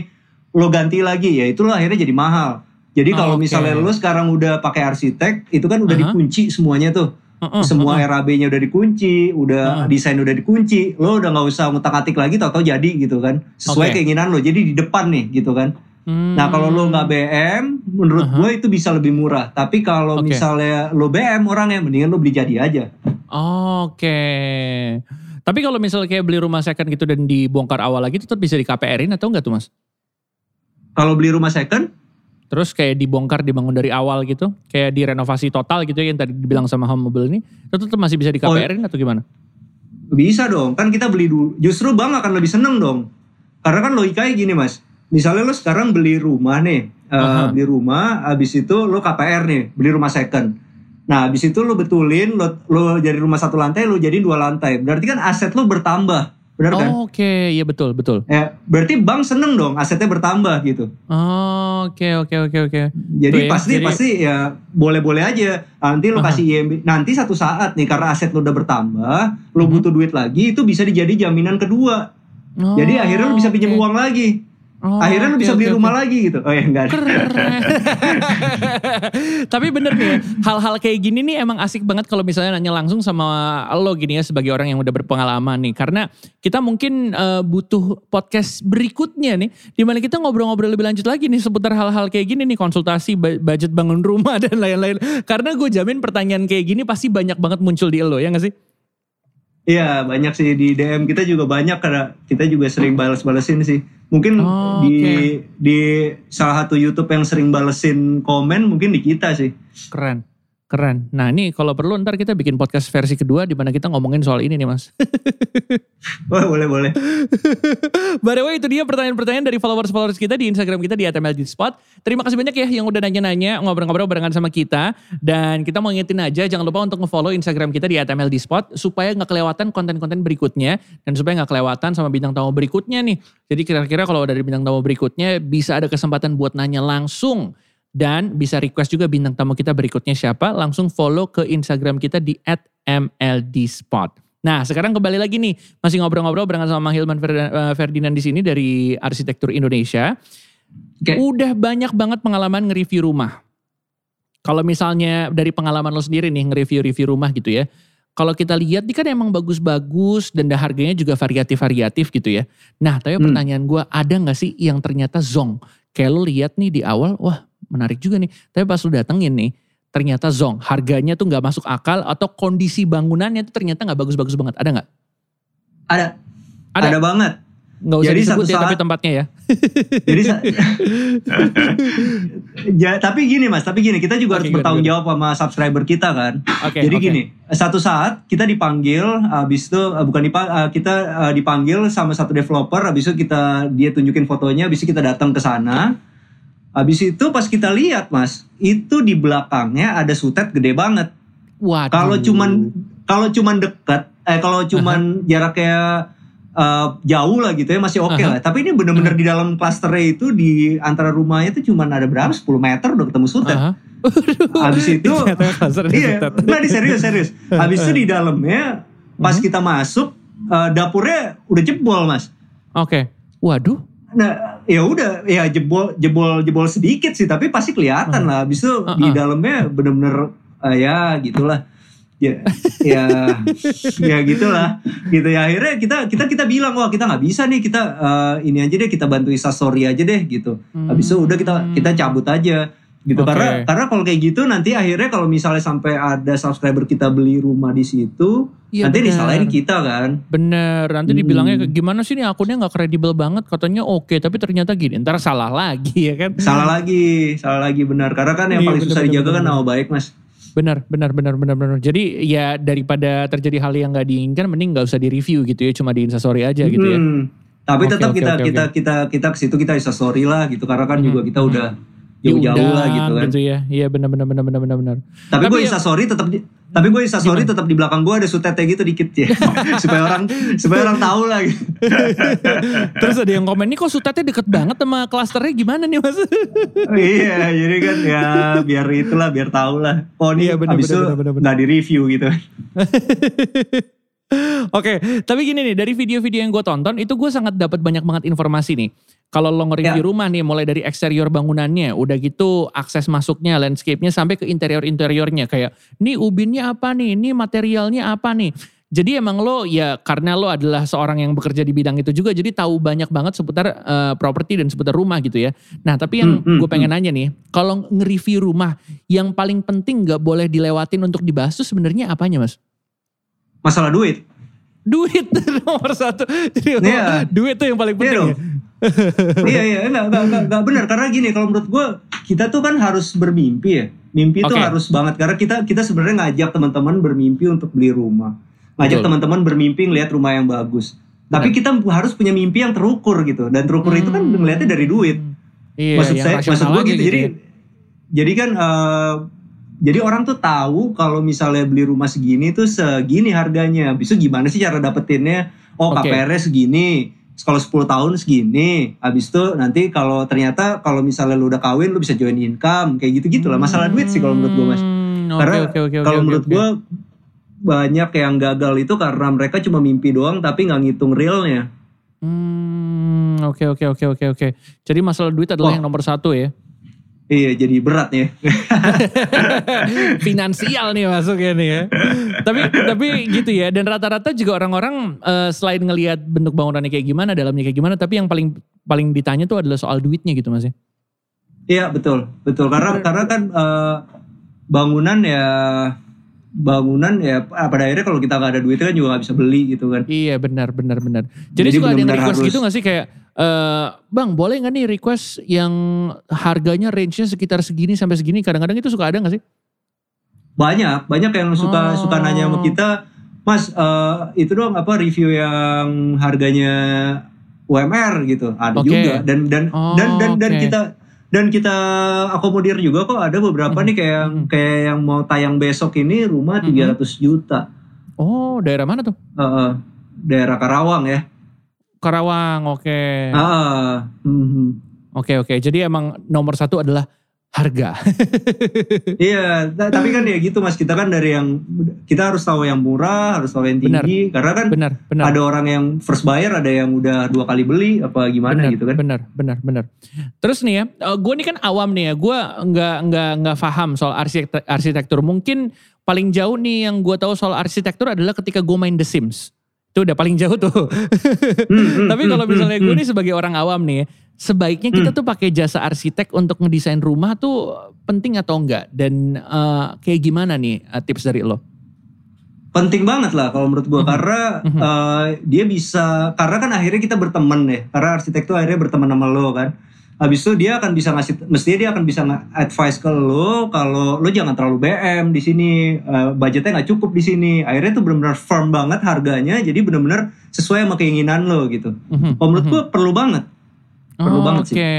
lu ganti lagi ya itu lo akhirnya jadi mahal jadi kalau okay. misalnya lu sekarang udah pakai arsitek itu kan udah uh -huh. dikunci semuanya tuh Uh, uh, semua uh, uh. RAB-nya udah dikunci, udah uh. desain udah dikunci, lo udah nggak usah ngutak-atik lagi, tau-tau jadi gitu kan, sesuai okay. keinginan lo. Jadi di depan nih gitu kan. Hmm. Nah kalau lo nggak BM, menurut uh -huh. gue itu bisa lebih murah. Tapi kalau okay. misalnya lo BM orangnya, mendingan lo beli jadi aja. Oke. Okay. Tapi kalau misalnya kayak beli rumah second gitu dan dibongkar awal lagi, tetap bisa di KPR-in atau enggak tuh mas? Kalau beli rumah second? Terus kayak dibongkar, dibangun dari awal gitu, kayak direnovasi total gitu ya yang tadi dibilang sama home mobile ini, itu tetap masih bisa di KPR-in oh, atau gimana? Bisa dong, kan kita beli dulu. Justru bang akan lebih seneng dong. Karena kan logikanya gini mas, misalnya lo sekarang beli rumah nih, uh, beli rumah, habis itu lo KPR nih, beli rumah second. Nah, habis itu lo betulin, lo, lo jadi rumah satu lantai, lo jadi dua lantai. Berarti kan aset lo bertambah, benar kan? Oh, Oke, okay. iya betul, betul. Ya, berarti bank seneng dong asetnya bertambah gitu. Oke, oke, oke, oke. Jadi Tuh, ya, pasti jadi... pasti ya boleh-boleh aja. Nanti lo kasih IMB, nanti satu saat nih karena aset lo udah bertambah, lo uh-huh. butuh duit lagi, itu bisa dijadi jaminan kedua. Oh, jadi akhirnya lo bisa pinjam okay. uang lagi. Oh, Akhirnya lu bisa beli okay, rumah okay. lagi gitu. Oh ya enggak. Keren. Tapi bener nih, hal-hal kayak gini nih emang asik banget kalau misalnya nanya langsung sama lo gini ya sebagai orang yang udah berpengalaman nih. Karena kita mungkin uh, butuh podcast berikutnya nih, di mana kita ngobrol-ngobrol lebih lanjut lagi nih seputar hal-hal kayak gini nih, konsultasi budget bangun rumah dan lain-lain. Karena gue jamin pertanyaan kayak gini pasti banyak banget muncul di lo ya gak sih? Iya banyak sih di DM kita juga banyak karena kita juga sering balas-balesin sih. Mungkin oh, di okay. di salah satu YouTube yang sering balesin komen mungkin di kita sih. Keren. Keren. Nah ini kalau perlu ntar kita bikin podcast versi kedua di mana kita ngomongin soal ini nih mas. boleh, boleh, boleh. By the way itu dia pertanyaan-pertanyaan dari followers-followers kita di Instagram kita di ATMLG Spot. Terima kasih banyak ya yang udah nanya-nanya, ngobrol-ngobrol barengan sama kita. Dan kita mau ngingetin aja jangan lupa untuk nge-follow Instagram kita di ATMLG Spot supaya nggak kelewatan konten-konten berikutnya. Dan supaya nggak kelewatan sama bintang tamu berikutnya nih. Jadi kira-kira kalau dari bintang tamu berikutnya bisa ada kesempatan buat nanya langsung dan bisa request juga bintang tamu kita berikutnya siapa, langsung follow ke Instagram kita di @mldspot. Nah, sekarang kembali lagi nih, masih ngobrol-ngobrol bersama sama Hilman eh, Ferdinand di sini dari Arsitektur Indonesia. Okay. Udah banyak banget pengalaman nge-review rumah. Kalau misalnya dari pengalaman lo sendiri nih nge-review-review rumah gitu ya. Kalau kita lihat ini kan emang bagus-bagus dan harganya juga variatif-variatif gitu ya. Nah, tapi hmm. pertanyaan gue ada gak sih yang ternyata zong? Kayak lo lihat nih di awal, wah menarik juga nih. Tapi pas lu datengin nih, ternyata zong. Harganya tuh nggak masuk akal atau kondisi bangunannya tuh ternyata nggak bagus-bagus banget. Ada nggak? Ada. Ada. Ada banget. Nggak usah jadi disebut ya saat, tapi tempatnya ya. jadi ya, tapi gini mas, tapi gini kita juga okay, harus bertanggung jawab sama subscriber kita kan. Okay, jadi okay. gini, satu saat kita dipanggil, habis itu uh, bukan dipanggil, uh, kita uh, dipanggil sama satu developer, habis itu kita dia tunjukin fotonya, habis itu kita datang ke sana Habis itu pas kita lihat mas, itu di belakangnya ada sutet gede banget. Waduh. Kalau cuman kalau cuman dekat, eh kalau cuman uh -huh. jaraknya uh, jauh lah gitu ya masih oke okay uh -huh. lah. Tapi ini bener-bener uh -huh. di dalam klasternya itu di antara rumahnya itu cuman ada berapa 10 meter udah ketemu sutet. Uh -huh. Habis itu iya, nah di serius serius. Habis itu di dalamnya pas uh -huh. kita masuk uh, dapurnya udah jebol mas. Oke. Okay. Waduh. Nah, ya udah, ya jebol jebol jebol sedikit sih, tapi pasti kelihatan hmm. lah. Abis itu uh -uh. di dalamnya bener-bener uh, ya gitulah. Ya, ya, ya gitulah. Gitu ya akhirnya kita kita kita bilang wah kita nggak bisa nih kita uh, ini aja deh kita bantu story aja deh gitu. Habis itu udah kita kita cabut aja gitu okay. karena karena kalau kayak gitu nanti akhirnya kalau misalnya sampai ada subscriber kita beli rumah di situ ya, nanti bener. disalahin kita kan bener nanti hmm. dibilangnya gimana sih ini akunnya nggak kredibel banget katanya oke okay, tapi ternyata gini ntar salah lagi ya kan salah lagi salah lagi benar karena kan yang iya, paling bener, susah bener, dijaga bener, kan nama baik mas benar benar benar benar benar jadi ya daripada terjadi hal yang nggak diinginkan mending nggak usah di review gitu ya cuma di instastory aja gitu ya hmm. tapi okay, tetap okay, kita, okay, kita okay. kita kita kita ke situ kita instastory lah gitu karena kan hmm. juga kita udah jauh-jauh lah gitu kan. Gitu ya. Iya benar benar benar benar benar benar. Tapi, tapi gue ya, sorry tetap di, tapi gue sorry tetap di belakang gue ada sutete gitu dikit ya. supaya orang supaya orang tahu lah gitu. Terus ada yang komen nih kok sutete deket banget sama klasternya gimana nih Mas? iya, jadi kan ya biar itulah biar tahu lah. Oh ini iya, bener, abis bener, itu nggak di review gitu. Oke, okay, tapi gini nih dari video-video yang gue tonton itu gue sangat dapat banyak banget informasi nih. Kalau lo nge-review ya. rumah nih mulai dari eksterior bangunannya, udah gitu akses masuknya, landscape-nya sampai ke interior-interiornya kayak ini ubinnya apa nih, ini materialnya apa nih. Jadi emang lo ya karena lo adalah seorang yang bekerja di bidang itu juga jadi tahu banyak banget seputar uh, properti dan seputar rumah gitu ya. Nah tapi yang hmm, hmm, gue pengen hmm. nanya nih, kalau nge-review rumah yang paling penting gak boleh dilewatin untuk dibahas tuh sebenarnya apanya mas? masalah duit. Duit nomor satu. Jadi yeah. duit tuh yang paling iya penting. Yeah, iya iya enggak, enggak, enggak, enggak benar karena gini kalau menurut gue kita tuh kan harus bermimpi ya. Mimpi okay. tuh harus banget karena kita kita sebenarnya ngajak teman-teman bermimpi untuk beli rumah. Ngajak teman-teman bermimpi ngelihat rumah yang bagus. Tapi kita harus punya mimpi yang terukur gitu dan terukur hmm. itu kan hmm. ngelihatnya dari duit. Iya, maksud saya maksud gue gitu. gitu. Jadi ya. jadi kan uh, jadi orang tuh tahu kalau misalnya beli rumah segini tuh segini harganya. Bisa gimana sih cara dapetinnya? Oh okay. KPR segini, kalau 10 tahun segini. Habis itu nanti kalau ternyata kalau misalnya lu udah kawin lu bisa join income kayak gitu-gitu lah. Masalah duit sih kalau menurut gue Mas. Hmm, karena okay, okay, okay, kalau okay, menurut okay. gue banyak yang gagal itu karena mereka cuma mimpi doang tapi nggak ngitung realnya. Hmm, oke oke oke oke oke. Jadi masalah duit adalah oh. yang nomor satu ya. Iya jadi berat nih. Finansial nih masuknya nih ya. tapi tapi gitu ya dan rata-rata juga orang-orang uh, selain ngelihat bentuk bangunannya kayak gimana, dalamnya kayak gimana, tapi yang paling paling ditanya tuh adalah soal duitnya gitu Mas ya. Iya betul betul karena karena kan uh, bangunan ya bangunan ya pada akhirnya kalau kita nggak ada duitnya kan juga nggak bisa beli gitu kan. Iya benar benar benar. Jadi, Jadi suka ada yang request harus, gitu gak sih kayak Uh, bang boleh nggak nih request yang harganya range-nya sekitar segini sampai segini kadang-kadang itu suka ada nggak sih? Banyak, banyak yang suka oh. suka nanya sama kita, Mas, uh, itu dong apa review yang harganya UMR gitu. Ada okay. juga dan dan oh, dan dan okay. dan kita dan kita akomodir juga kok ada beberapa hmm. nih kayak yang hmm. kayak yang mau tayang besok ini rumah hmm. 300 juta. Oh, daerah mana tuh? Uh, daerah Karawang ya. Karawang, oke. Okay. Uh, mm, Oke, oke. Jadi emang nomor satu adalah harga. iya, tapi kan ya gitu mas, kita kan dari yang kita harus tahu yang murah, harus tahu yang tinggi, benar, karena kan benar, benar. ada orang yang first buyer, ada yang udah dua kali beli, apa gimana benar, gitu kan? Benar, benar, benar. Terus nih ya, eh, gue ini kan awam nih ya, gue nggak nggak nggak paham soal arsitektur, arsitektur. Mungkin paling jauh nih yang gue tahu soal arsitektur adalah ketika gue main The Sims. Itu udah paling jauh tuh. hmm, hmm, Tapi kalau hmm, misalnya hmm, gue nih sebagai orang awam nih, sebaiknya kita hmm. tuh pakai jasa arsitek untuk ngedesain rumah tuh penting atau enggak? Dan uh, kayak gimana nih uh, tips dari lo? Penting banget lah kalau menurut gue hmm. karena hmm. Uh, dia bisa karena kan akhirnya kita berteman ya karena arsitek tuh akhirnya berteman sama lo kan. Habis itu dia akan bisa ngasih mestinya dia akan bisa advice ke lo kalau lo jangan terlalu BM di sini uh, budgetnya nggak cukup di sini. Akhirnya tuh benar-benar firm banget harganya jadi benar-benar sesuai sama keinginan lo gitu. Hmm. Kalau menurut gue perlu banget perlu oh, banget sih. Oke.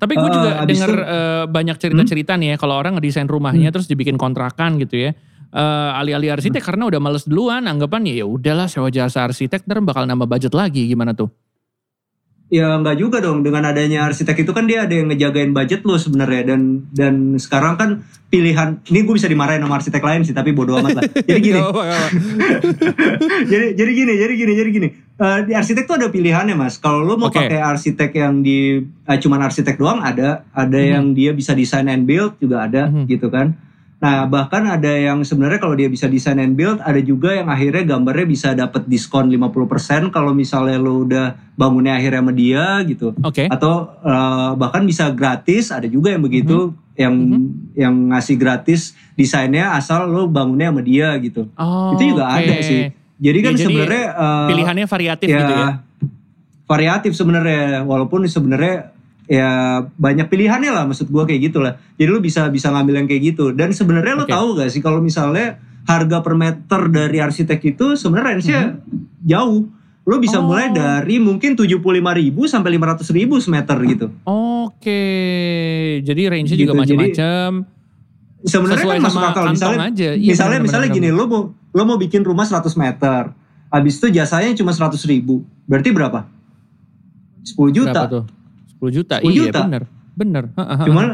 Tapi gue juga uh, denger uh, banyak cerita-cerita hmm? nih ya kalau orang ngedesain rumahnya hmm. terus dibikin kontrakan gitu ya. Uh, alih-alih arsitek hmm. karena udah males duluan anggapan ya udahlah sewa jasa arsitek ntar bakal nambah budget lagi gimana tuh? Ya nggak juga dong dengan adanya arsitek itu kan dia ada yang ngejagain budget lo sebenarnya dan dan sekarang kan pilihan ini gue bisa dimarahin sama arsitek lain sih tapi bodo amat lah. Jadi gini. jadi jadi gini jadi gini jadi gini. Uh, di arsitek tuh ada pilihannya mas. Kalau lo mau okay. pakai arsitek yang di uh, cuman arsitek doang ada ada mm -hmm. yang dia bisa design and build juga ada mm -hmm. gitu kan Nah, bahkan ada yang sebenarnya kalau dia bisa design and build, ada juga yang akhirnya gambarnya bisa dapat diskon 50% kalau misalnya lo udah bangunnya akhirnya sama dia gitu. Oke. Okay. Atau uh, bahkan bisa gratis, ada juga yang begitu, mm -hmm. yang mm -hmm. yang ngasih gratis desainnya asal lo bangunnya sama dia gitu. Oh, Itu juga okay. ada sih. Jadi kan ya, sebenarnya uh, pilihannya variatif ya, gitu ya. Variatif sebenarnya, walaupun sebenarnya ya banyak pilihannya lah maksud gue kayak gitu lah jadi lu bisa bisa ngambil yang kayak gitu dan sebenarnya okay. tahu gak sih kalau misalnya harga per meter dari arsitek itu sebenarnya range-nya mm -hmm. jauh lo bisa oh. mulai dari mungkin tujuh puluh lima ribu sampai lima ratus ribu semeter gitu oke okay. jadi range-nya gitu, juga macam-macam sebenarnya kan masuk akal misalnya aja. Iya, misalnya bener, misalnya bener, gini lo mau lo mau bikin rumah 100 meter habis itu jasanya cuma seratus ribu berarti berapa 10 juta berapa tuh? 10 juta. 10 iya, juta. bener. Bener. Cuman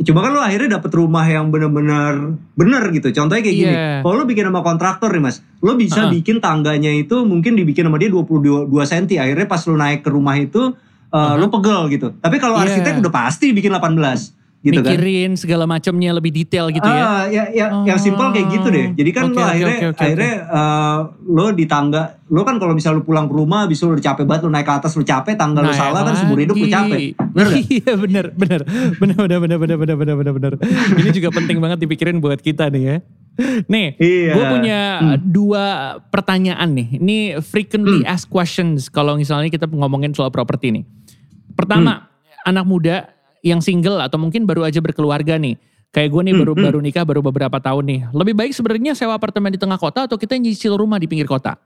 Cuma kan lo akhirnya dapet rumah yang bener-bener bener gitu. Contohnya kayak yeah. gini. Iya. Kalau lo bikin sama kontraktor nih mas. Lo bisa uh-huh. bikin tangganya itu mungkin dibikin sama dia 22 cm. Akhirnya pas lo naik ke rumah itu uh, uh-huh. lo pegel gitu. Tapi kalau yeah. arsitek udah pasti bikin 18 gitu kan. mikirin kan. segala macamnya lebih detail gitu ya. Ah, ya, ya oh. yang simpel kayak gitu deh. Jadi kan okay, lo akhirnya okay, okay, akhirnya okay. Uh, eh, lo di tangga lo kan kalau misal lo pulang ke rumah bisa lo udah capek banget lo naik ke atas lo capek tangga nah, lo salah kan seumur hidup lo capek. Bener Iya bener bener bener bener bener bener bener bener bener bener. Ini juga penting banget dipikirin buat kita nih ya. Nih, iya. gue punya hmm. dua pertanyaan nih. Ini frequently hmm. asked questions kalau misalnya kita ngomongin soal properti nih. Pertama, hmm. anak muda yang single atau mungkin baru aja berkeluarga nih. Kayak gue nih baru hmm, baru nikah baru beberapa tahun nih. Lebih baik sebenarnya sewa apartemen di tengah kota atau kita nyicil rumah di pinggir kota?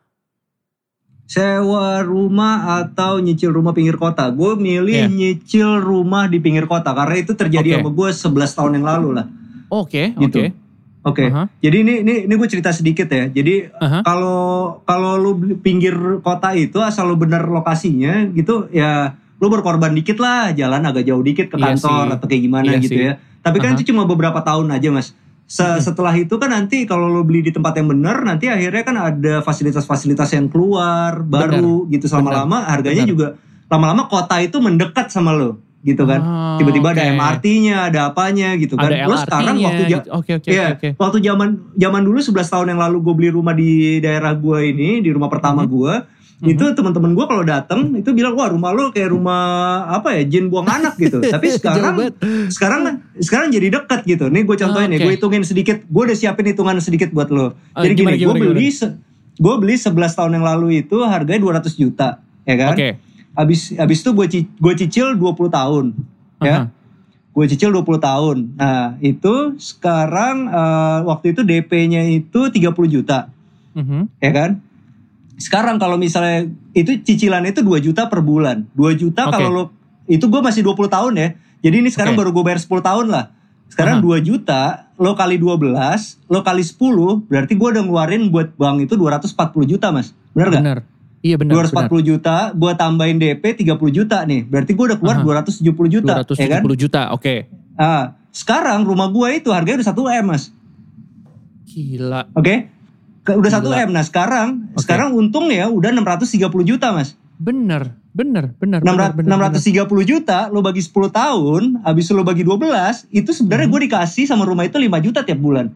Sewa rumah atau nyicil rumah pinggir kota? Gue milih yeah. nyicil rumah di pinggir kota karena itu terjadi okay. sama gue 11 tahun yang lalu lah. Oke, okay, gitu. oke. Okay. Oke, okay. uh -huh. jadi ini ini ini gue cerita sedikit ya. Jadi kalau uh -huh. kalau lu pinggir kota itu asal lu bener lokasinya gitu ya lu berkorban dikit lah jalan agak jauh dikit ke iya kantor iya atau kayak gimana iya gitu sih. ya tapi kan uh -huh. itu cuma beberapa tahun aja mas Se setelah itu kan nanti kalau lo beli di tempat yang benar nanti akhirnya kan ada fasilitas-fasilitas yang keluar baru bener. gitu sama lama harganya bener. juga lama-lama kota itu mendekat sama lo gitu kan oh, tiba-tiba okay. ada MRT-nya ada apanya gitu kan ada lo sekarang waktu gitu. okay, okay, ya, okay. waktu zaman zaman dulu 11 tahun yang lalu gue beli rumah di daerah gue ini di rumah pertama mm -hmm. gue hmm Itu teman-teman gue kalau dateng itu bilang wah rumah lo kayak rumah apa ya jin buang anak gitu. Tapi sekarang sekarang sekarang jadi dekat gitu. Nih gue contohin oh, okay. nih, gue hitungin sedikit. Gue udah siapin hitungan sedikit buat lo. Oh, jadi gimana, gini, gue beli gue beli 11 tahun yang lalu itu harganya 200 juta, ya kan? Oke. Okay. Abis abis itu gue gue cicil 20 tahun, uh-huh. ya. gue cicil 20 tahun. Nah itu sekarang uh, waktu itu DP-nya itu 30 juta. Mm -hmm. Ya kan? Sekarang kalau misalnya itu cicilan itu 2 juta per bulan. 2 juta okay. kalau lo itu gue masih 20 tahun ya. Jadi ini sekarang okay. baru gue bayar 10 tahun lah. Sekarang uh -huh. 2 juta, lo kali 12, lo kali 10, berarti gue udah ngeluarin buat bank itu 240 juta mas. Bener gak? Bener. Iya benar. 240 benar. juta, gue tambahin DP 30 juta nih. Berarti gue udah keluar uh -huh. 270 juta. 270 ya kan? juta, oke. Okay. Ah, sekarang rumah gue itu harganya udah 1 M mas. Gila. Oke. Okay? Udah 1 M. Nah sekarang, okay. sekarang untung ya udah 630 juta mas. Bener, bener, bener. 600, bener, 630 bener. juta lo bagi 10 tahun, habis lo bagi 12, itu sebenarnya hmm. gue dikasih sama rumah itu 5 juta tiap bulan.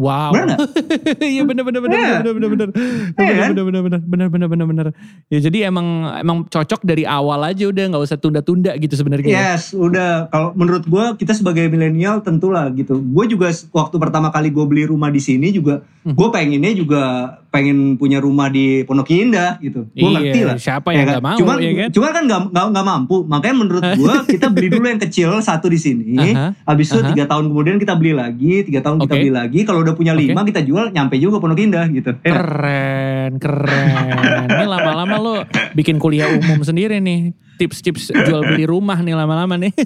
Wow. Benar Iya benar benar benar benar benar benar benar benar benar benar benar benar benar Ya jadi emang emang cocok dari awal aja udah nggak usah tunda-tunda gitu sebenarnya. Yes, udah kalau menurut gue kita sebagai milenial tentulah gitu. Gue juga waktu pertama kali gue beli rumah di sini juga hmm. gue pengennya juga pengen punya rumah di Pondok Indah gitu. Gue iya, ngerti lah. Siapa yang ya kan? mau cuman, ya kan? Cuman kan gak, gak, gak mampu. Makanya menurut gue kita beli dulu yang kecil satu di sini. Uh-huh. Habis itu tiga tahun kemudian kita beli lagi. Tiga tahun okay. kita beli lagi. Kalau udah punya lima okay. kita jual nyampe juga Pondok Indah gitu. Ya keren, keren. Ini lama-lama lo bikin kuliah umum sendiri nih. Tips-tips jual beli rumah nih lama-lama nih.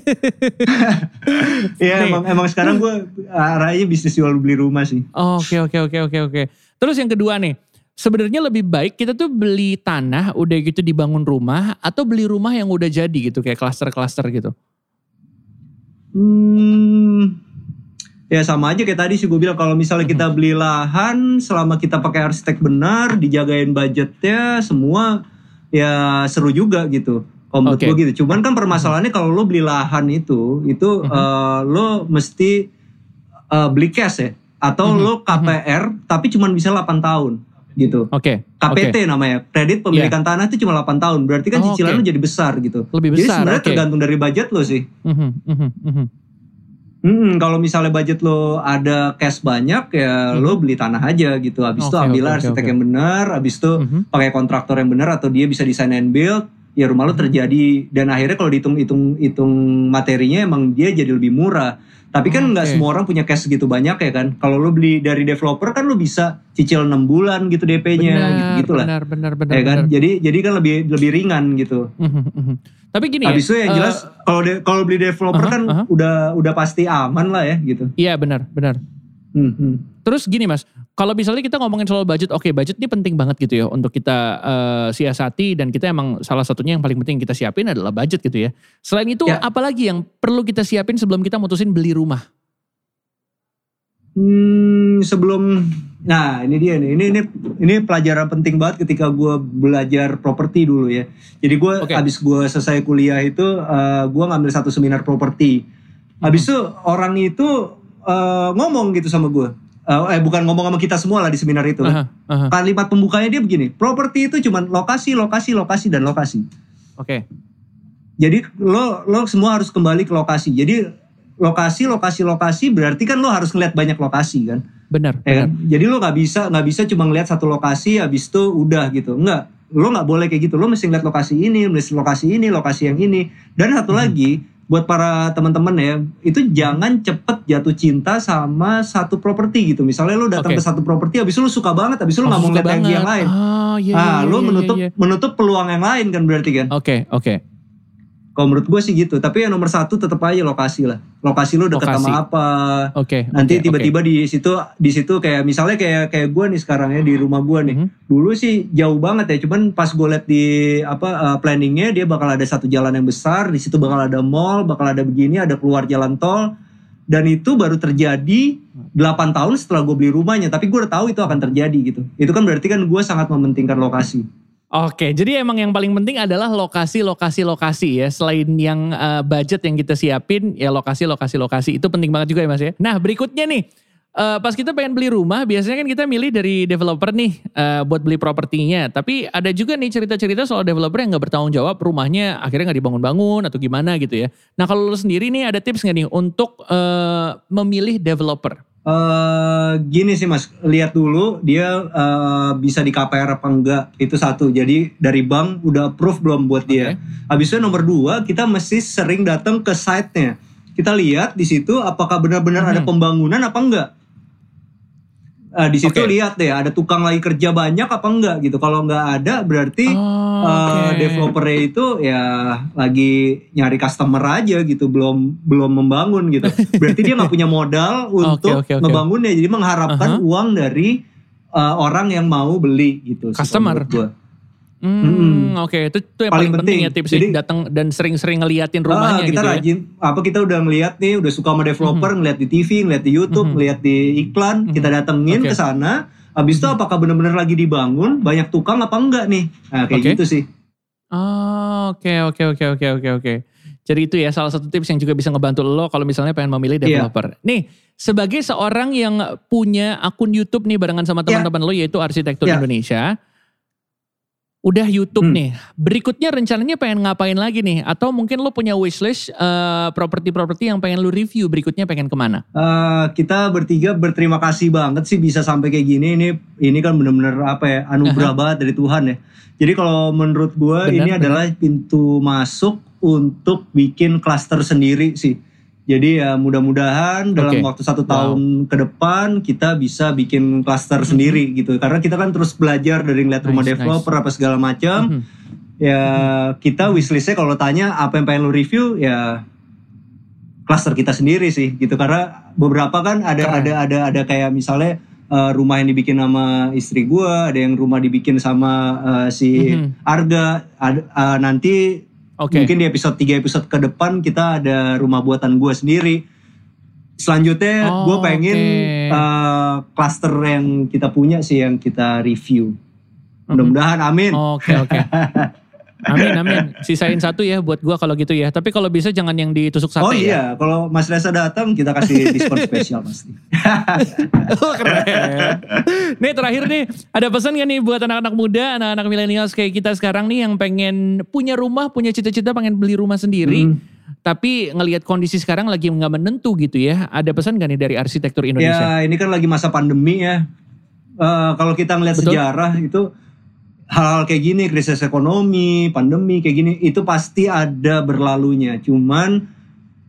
Iya emang, emang sekarang gue arahnya bisnis jual beli rumah sih. Oke oke oke oke oke. Terus yang kedua nih, sebenarnya lebih baik kita tuh beli tanah udah gitu dibangun rumah atau beli rumah yang udah jadi gitu kayak klaster-klaster gitu. Hmm, ya sama aja kayak tadi sih gue bilang kalau misalnya kita beli lahan selama kita pakai arsitek benar, dijagain budgetnya semua ya seru juga gitu. Kalau menurut okay. gue gitu. Cuman kan permasalahannya kalau lo beli lahan itu, itu uh uh, lo mesti uh, beli cash ya atau mm -hmm. lo KPR mm -hmm. tapi cuma bisa 8 tahun gitu. Oke. Okay. KPT okay. namanya. Kredit pemilikan yeah. tanah itu cuma 8 tahun. Berarti kan oh, cicilan okay. lo jadi besar gitu. Lebih besar. Jadi sebenarnya okay. tergantung dari budget lo sih. Mm -hmm. Mm -hmm. Hmm, kalau misalnya budget lo ada cash banyak ya hmm. lo beli tanah aja gitu. Habis itu okay, ambil okay, arsitek okay. yang benar, habis itu hmm. pakai kontraktor yang benar atau dia bisa desain and build, ya rumah lo terjadi dan akhirnya kalau dihitung-hitung hitung materinya emang dia jadi lebih murah. Tapi kan nggak okay. semua orang punya cash segitu banyak ya kan. Kalau lo beli dari developer kan lo bisa cicil 6 bulan gitu DP-nya gitu gitulah. Benar, benar, benar. Ya kan? Benar. Jadi jadi kan lebih lebih ringan gitu. Tapi gini Habis ya. Itu yang jelas uh, kalau kalau beli developer uh -huh, kan uh -huh. udah udah pasti aman lah ya gitu. Iya benar, benar. Hmm. Terus gini mas, kalau misalnya kita ngomongin soal budget, oke okay, budget ini penting banget gitu ya untuk kita uh, siasati dan kita emang salah satunya yang paling penting kita siapin adalah budget gitu ya. Selain itu ya. apalagi yang perlu kita siapin sebelum kita mutusin beli rumah? Hmm, sebelum, nah ini dia nih, ini ini ini pelajaran penting banget ketika gue belajar properti dulu ya. Jadi gue okay. abis gue selesai kuliah itu, uh, eh, gue ngambil satu seminar properti. Habis hmm. itu orang itu uh, ngomong gitu sama gue. Uh, eh bukan ngomong sama kita semua lah di seminar itu. Uh -huh, uh -huh. Kalimat pembukanya dia begini, properti itu cuma lokasi, lokasi, lokasi dan lokasi. Oke. Okay. Jadi lo lo semua harus kembali ke lokasi. Jadi lokasi, lokasi, lokasi berarti kan lo harus ngeliat banyak lokasi kan. Benar. Ya kan? Jadi lo nggak bisa nggak bisa cuma ngeliat satu lokasi habis itu udah gitu. Enggak. Lo nggak boleh kayak gitu. Lo mesti ngeliat lokasi ini, mesti lokasi ini, lokasi yang ini. Dan satu hmm. lagi buat para teman-teman ya itu jangan cepet jatuh cinta sama satu properti gitu misalnya lu datang okay. ke satu properti habis lu suka banget habis lu oh, nggak oh, mau ngeliat yang, yang lain oh, iya, nah iya, lu iya, menutup iya, iya. menutup peluang yang lain kan berarti kan oke okay, oke okay. Kalau menurut gue sih gitu. Tapi yang nomor satu tetap aja lokasi lah. Lokasi lu dekat sama apa. Oke. Okay, Nanti tiba-tiba okay. di situ di situ kayak misalnya kayak kayak gue nih sekarang ya di rumah gue nih. Mm -hmm. Dulu sih jauh banget ya. Cuman pas gue liat di apa uh, planningnya dia bakal ada satu jalan yang besar. Di situ bakal ada mall, bakal ada begini, ada keluar jalan tol. Dan itu baru terjadi 8 tahun setelah gue beli rumahnya. Tapi gue udah tahu itu akan terjadi gitu. Itu kan berarti kan gue sangat mementingkan lokasi. Oke, jadi emang yang paling penting adalah lokasi, lokasi, lokasi ya. Selain yang uh, budget yang kita siapin, ya lokasi, lokasi, lokasi itu penting banget juga ya mas ya. Nah berikutnya nih, uh, pas kita pengen beli rumah, biasanya kan kita milih dari developer nih uh, buat beli propertinya. Tapi ada juga nih cerita-cerita soal developer yang nggak bertanggung jawab, rumahnya akhirnya nggak dibangun-bangun atau gimana gitu ya. Nah kalau lu sendiri nih ada tips nggak nih untuk uh, memilih developer? Uh, gini sih mas, lihat dulu dia uh, bisa di KPR apa enggak itu satu. Jadi dari bank udah approve belum buat dia. Okay. Habis itu nomor dua kita mesti sering datang ke site-nya. kita lihat di situ apakah benar-benar hmm. ada pembangunan apa enggak. Uh, di situ okay. lihat deh ada tukang lagi kerja banyak apa enggak gitu. Kalau enggak ada berarti oh, okay. uh, developer itu ya lagi nyari customer aja gitu, belum belum membangun gitu. Berarti dia nggak punya modal untuk okay, okay, okay. ngebangunnya. Jadi mengharapkan uh -huh. uang dari uh, orang yang mau beli gitu. Customer. Hmm, hmm. oke okay. itu, itu yang paling, paling penting, penting ya tips Jadi, datang dan sering-sering ngeliatin rumahnya ah, kita gitu ya. rajin, ya. apa kita udah ngeliat nih, udah suka sama developer, hmm. ngeliat di TV, ngeliat di YouTube, hmm. ngeliat di iklan, hmm. kita datengin okay. ke sana. Habis itu apakah benar-benar lagi dibangun, banyak tukang apa enggak nih? Nah, kayak okay. gitu sih. Oh, oke oke oke oke oke oke. Jadi itu ya salah satu tips yang juga bisa ngebantu lo kalau misalnya pengen memilih iya. developer. Yeah. Nih, sebagai seorang yang punya akun YouTube nih barengan sama iya. teman-teman yeah. lo yaitu Arsitektur yeah. Indonesia udah YouTube hmm. nih. Berikutnya rencananya pengen ngapain lagi nih? Atau mungkin lo punya wishlist uh, properti-properti yang pengen lo review berikutnya pengen ke mana? Uh, kita bertiga berterima kasih banget sih bisa sampai kayak gini. Ini ini kan bener-bener apa ya anugerah uh-huh. banget dari Tuhan ya. Jadi kalau menurut gue ini bener. adalah pintu masuk untuk bikin klaster sendiri sih jadi ya mudah-mudahan dalam waktu satu tahun wow. ke depan kita bisa bikin klaster mm -hmm. sendiri gitu. Karena kita kan terus belajar dari ngeliat nice, rumah developer nice. apa segala macam. Mm -hmm. Ya mm -hmm. kita wishlistnya kalau tanya apa yang pengen lu review ya klaster kita sendiri sih gitu. Karena beberapa kan ada Keren. ada ada ada kayak misalnya uh, rumah yang dibikin sama istri gue, ada yang rumah dibikin sama uh, si mm -hmm. Arga, ada, uh, nanti Okay. Mungkin di episode 3 episode ke depan kita ada rumah buatan gue sendiri. Selanjutnya oh, gue pengen okay. uh, cluster yang kita punya sih yang kita review. Mudah-mudahan amin. Oke oke. Amin amin. Sisain satu ya buat gua kalau gitu ya. Tapi kalau bisa jangan yang ditusuk sate Oh ya. iya, kalau Mas Reza datang kita kasih diskon spesial pasti. oh, keren. Nih terakhir nih, ada pesan gak nih buat anak-anak muda, anak-anak milenial kayak kita sekarang nih yang pengen punya rumah, punya cita-cita pengen beli rumah sendiri. Hmm. Tapi ngelihat kondisi sekarang lagi nggak menentu gitu ya. Ada pesan gak nih dari arsitektur Indonesia? Ya ini kan lagi masa pandemi ya. Uh, kalau kita ngelihat sejarah itu hal-hal kayak gini krisis ekonomi pandemi kayak gini itu pasti ada berlalunya cuman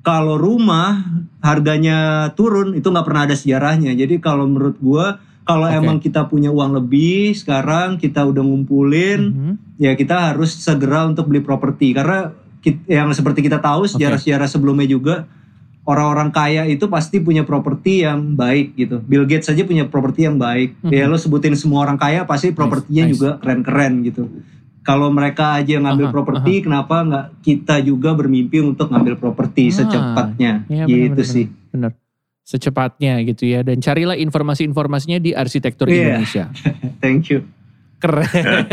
kalau rumah harganya turun itu nggak pernah ada sejarahnya jadi kalau menurut gue kalau okay. emang kita punya uang lebih sekarang kita udah ngumpulin mm -hmm. ya kita harus segera untuk beli properti karena kita, yang seperti kita tahu sejarah-sejarah sebelumnya juga orang-orang kaya itu pasti punya properti yang baik gitu. Bill Gates saja punya properti yang baik. Mm -hmm. Ya lo sebutin semua orang kaya pasti propertinya nice, nice. juga keren-keren gitu. Kalau mereka aja ngambil properti, kenapa nggak kita juga bermimpi untuk ngambil properti ah, secepatnya? Ya, gitu bener, sih. Bener. Secepatnya gitu ya. Dan carilah informasi-informasinya di arsitektur yeah. Indonesia. Thank you. Keren.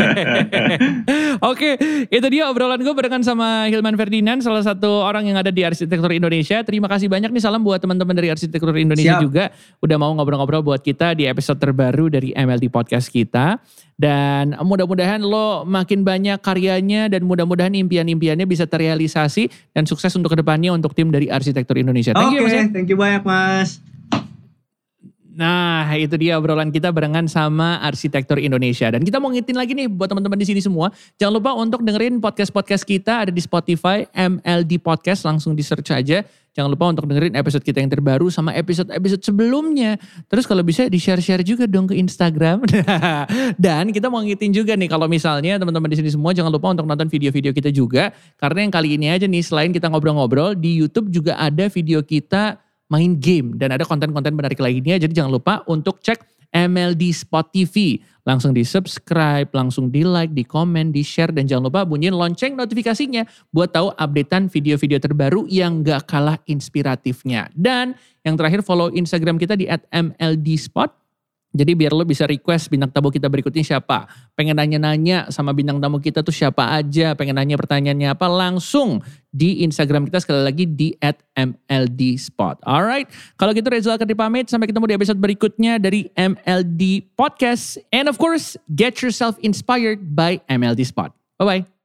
Oke, itu dia obrolan gue barengan sama Hilman Ferdinand, salah satu orang yang ada di Arsitektur Indonesia. Terima kasih banyak nih salam buat teman-teman dari Arsitektur Indonesia Siap. juga. Udah mau ngobrol-ngobrol buat kita di episode terbaru dari MLD Podcast kita. Dan mudah-mudahan lo makin banyak karyanya dan mudah-mudahan impian-impiannya bisa terrealisasi dan sukses untuk ke depannya untuk tim dari Arsitektur Indonesia. Thank okay, you Mas. Thank you banyak Mas. Nah, itu dia obrolan kita barengan sama arsitektur Indonesia. Dan kita mau ngitin lagi nih buat teman-teman di sini semua. Jangan lupa untuk dengerin podcast-podcast kita ada di Spotify, MLD Podcast. Langsung di search aja. Jangan lupa untuk dengerin episode kita yang terbaru sama episode-episode sebelumnya. Terus kalau bisa di-share-share juga dong ke Instagram. Dan kita mau ngitin juga nih kalau misalnya teman-teman di sini semua jangan lupa untuk nonton video-video kita juga. Karena yang kali ini aja nih selain kita ngobrol-ngobrol di YouTube juga ada video kita main game dan ada konten-konten menarik lainnya. Jadi jangan lupa untuk cek MLD Spot TV. Langsung di subscribe, langsung di like, di komen, di share. Dan jangan lupa bunyiin lonceng notifikasinya buat tahu updatean video-video terbaru yang gak kalah inspiratifnya. Dan yang terakhir follow Instagram kita di at MLD Spot jadi biar lo bisa request bintang tamu kita berikutnya siapa. Pengen nanya-nanya sama bintang tamu kita tuh siapa aja. Pengen nanya pertanyaannya apa langsung di Instagram kita sekali lagi di at MLD Spot. Alright, kalau gitu Reza akan dipamit. Sampai ketemu di episode berikutnya dari MLD Podcast. And of course, get yourself inspired by MLD Spot. Bye-bye.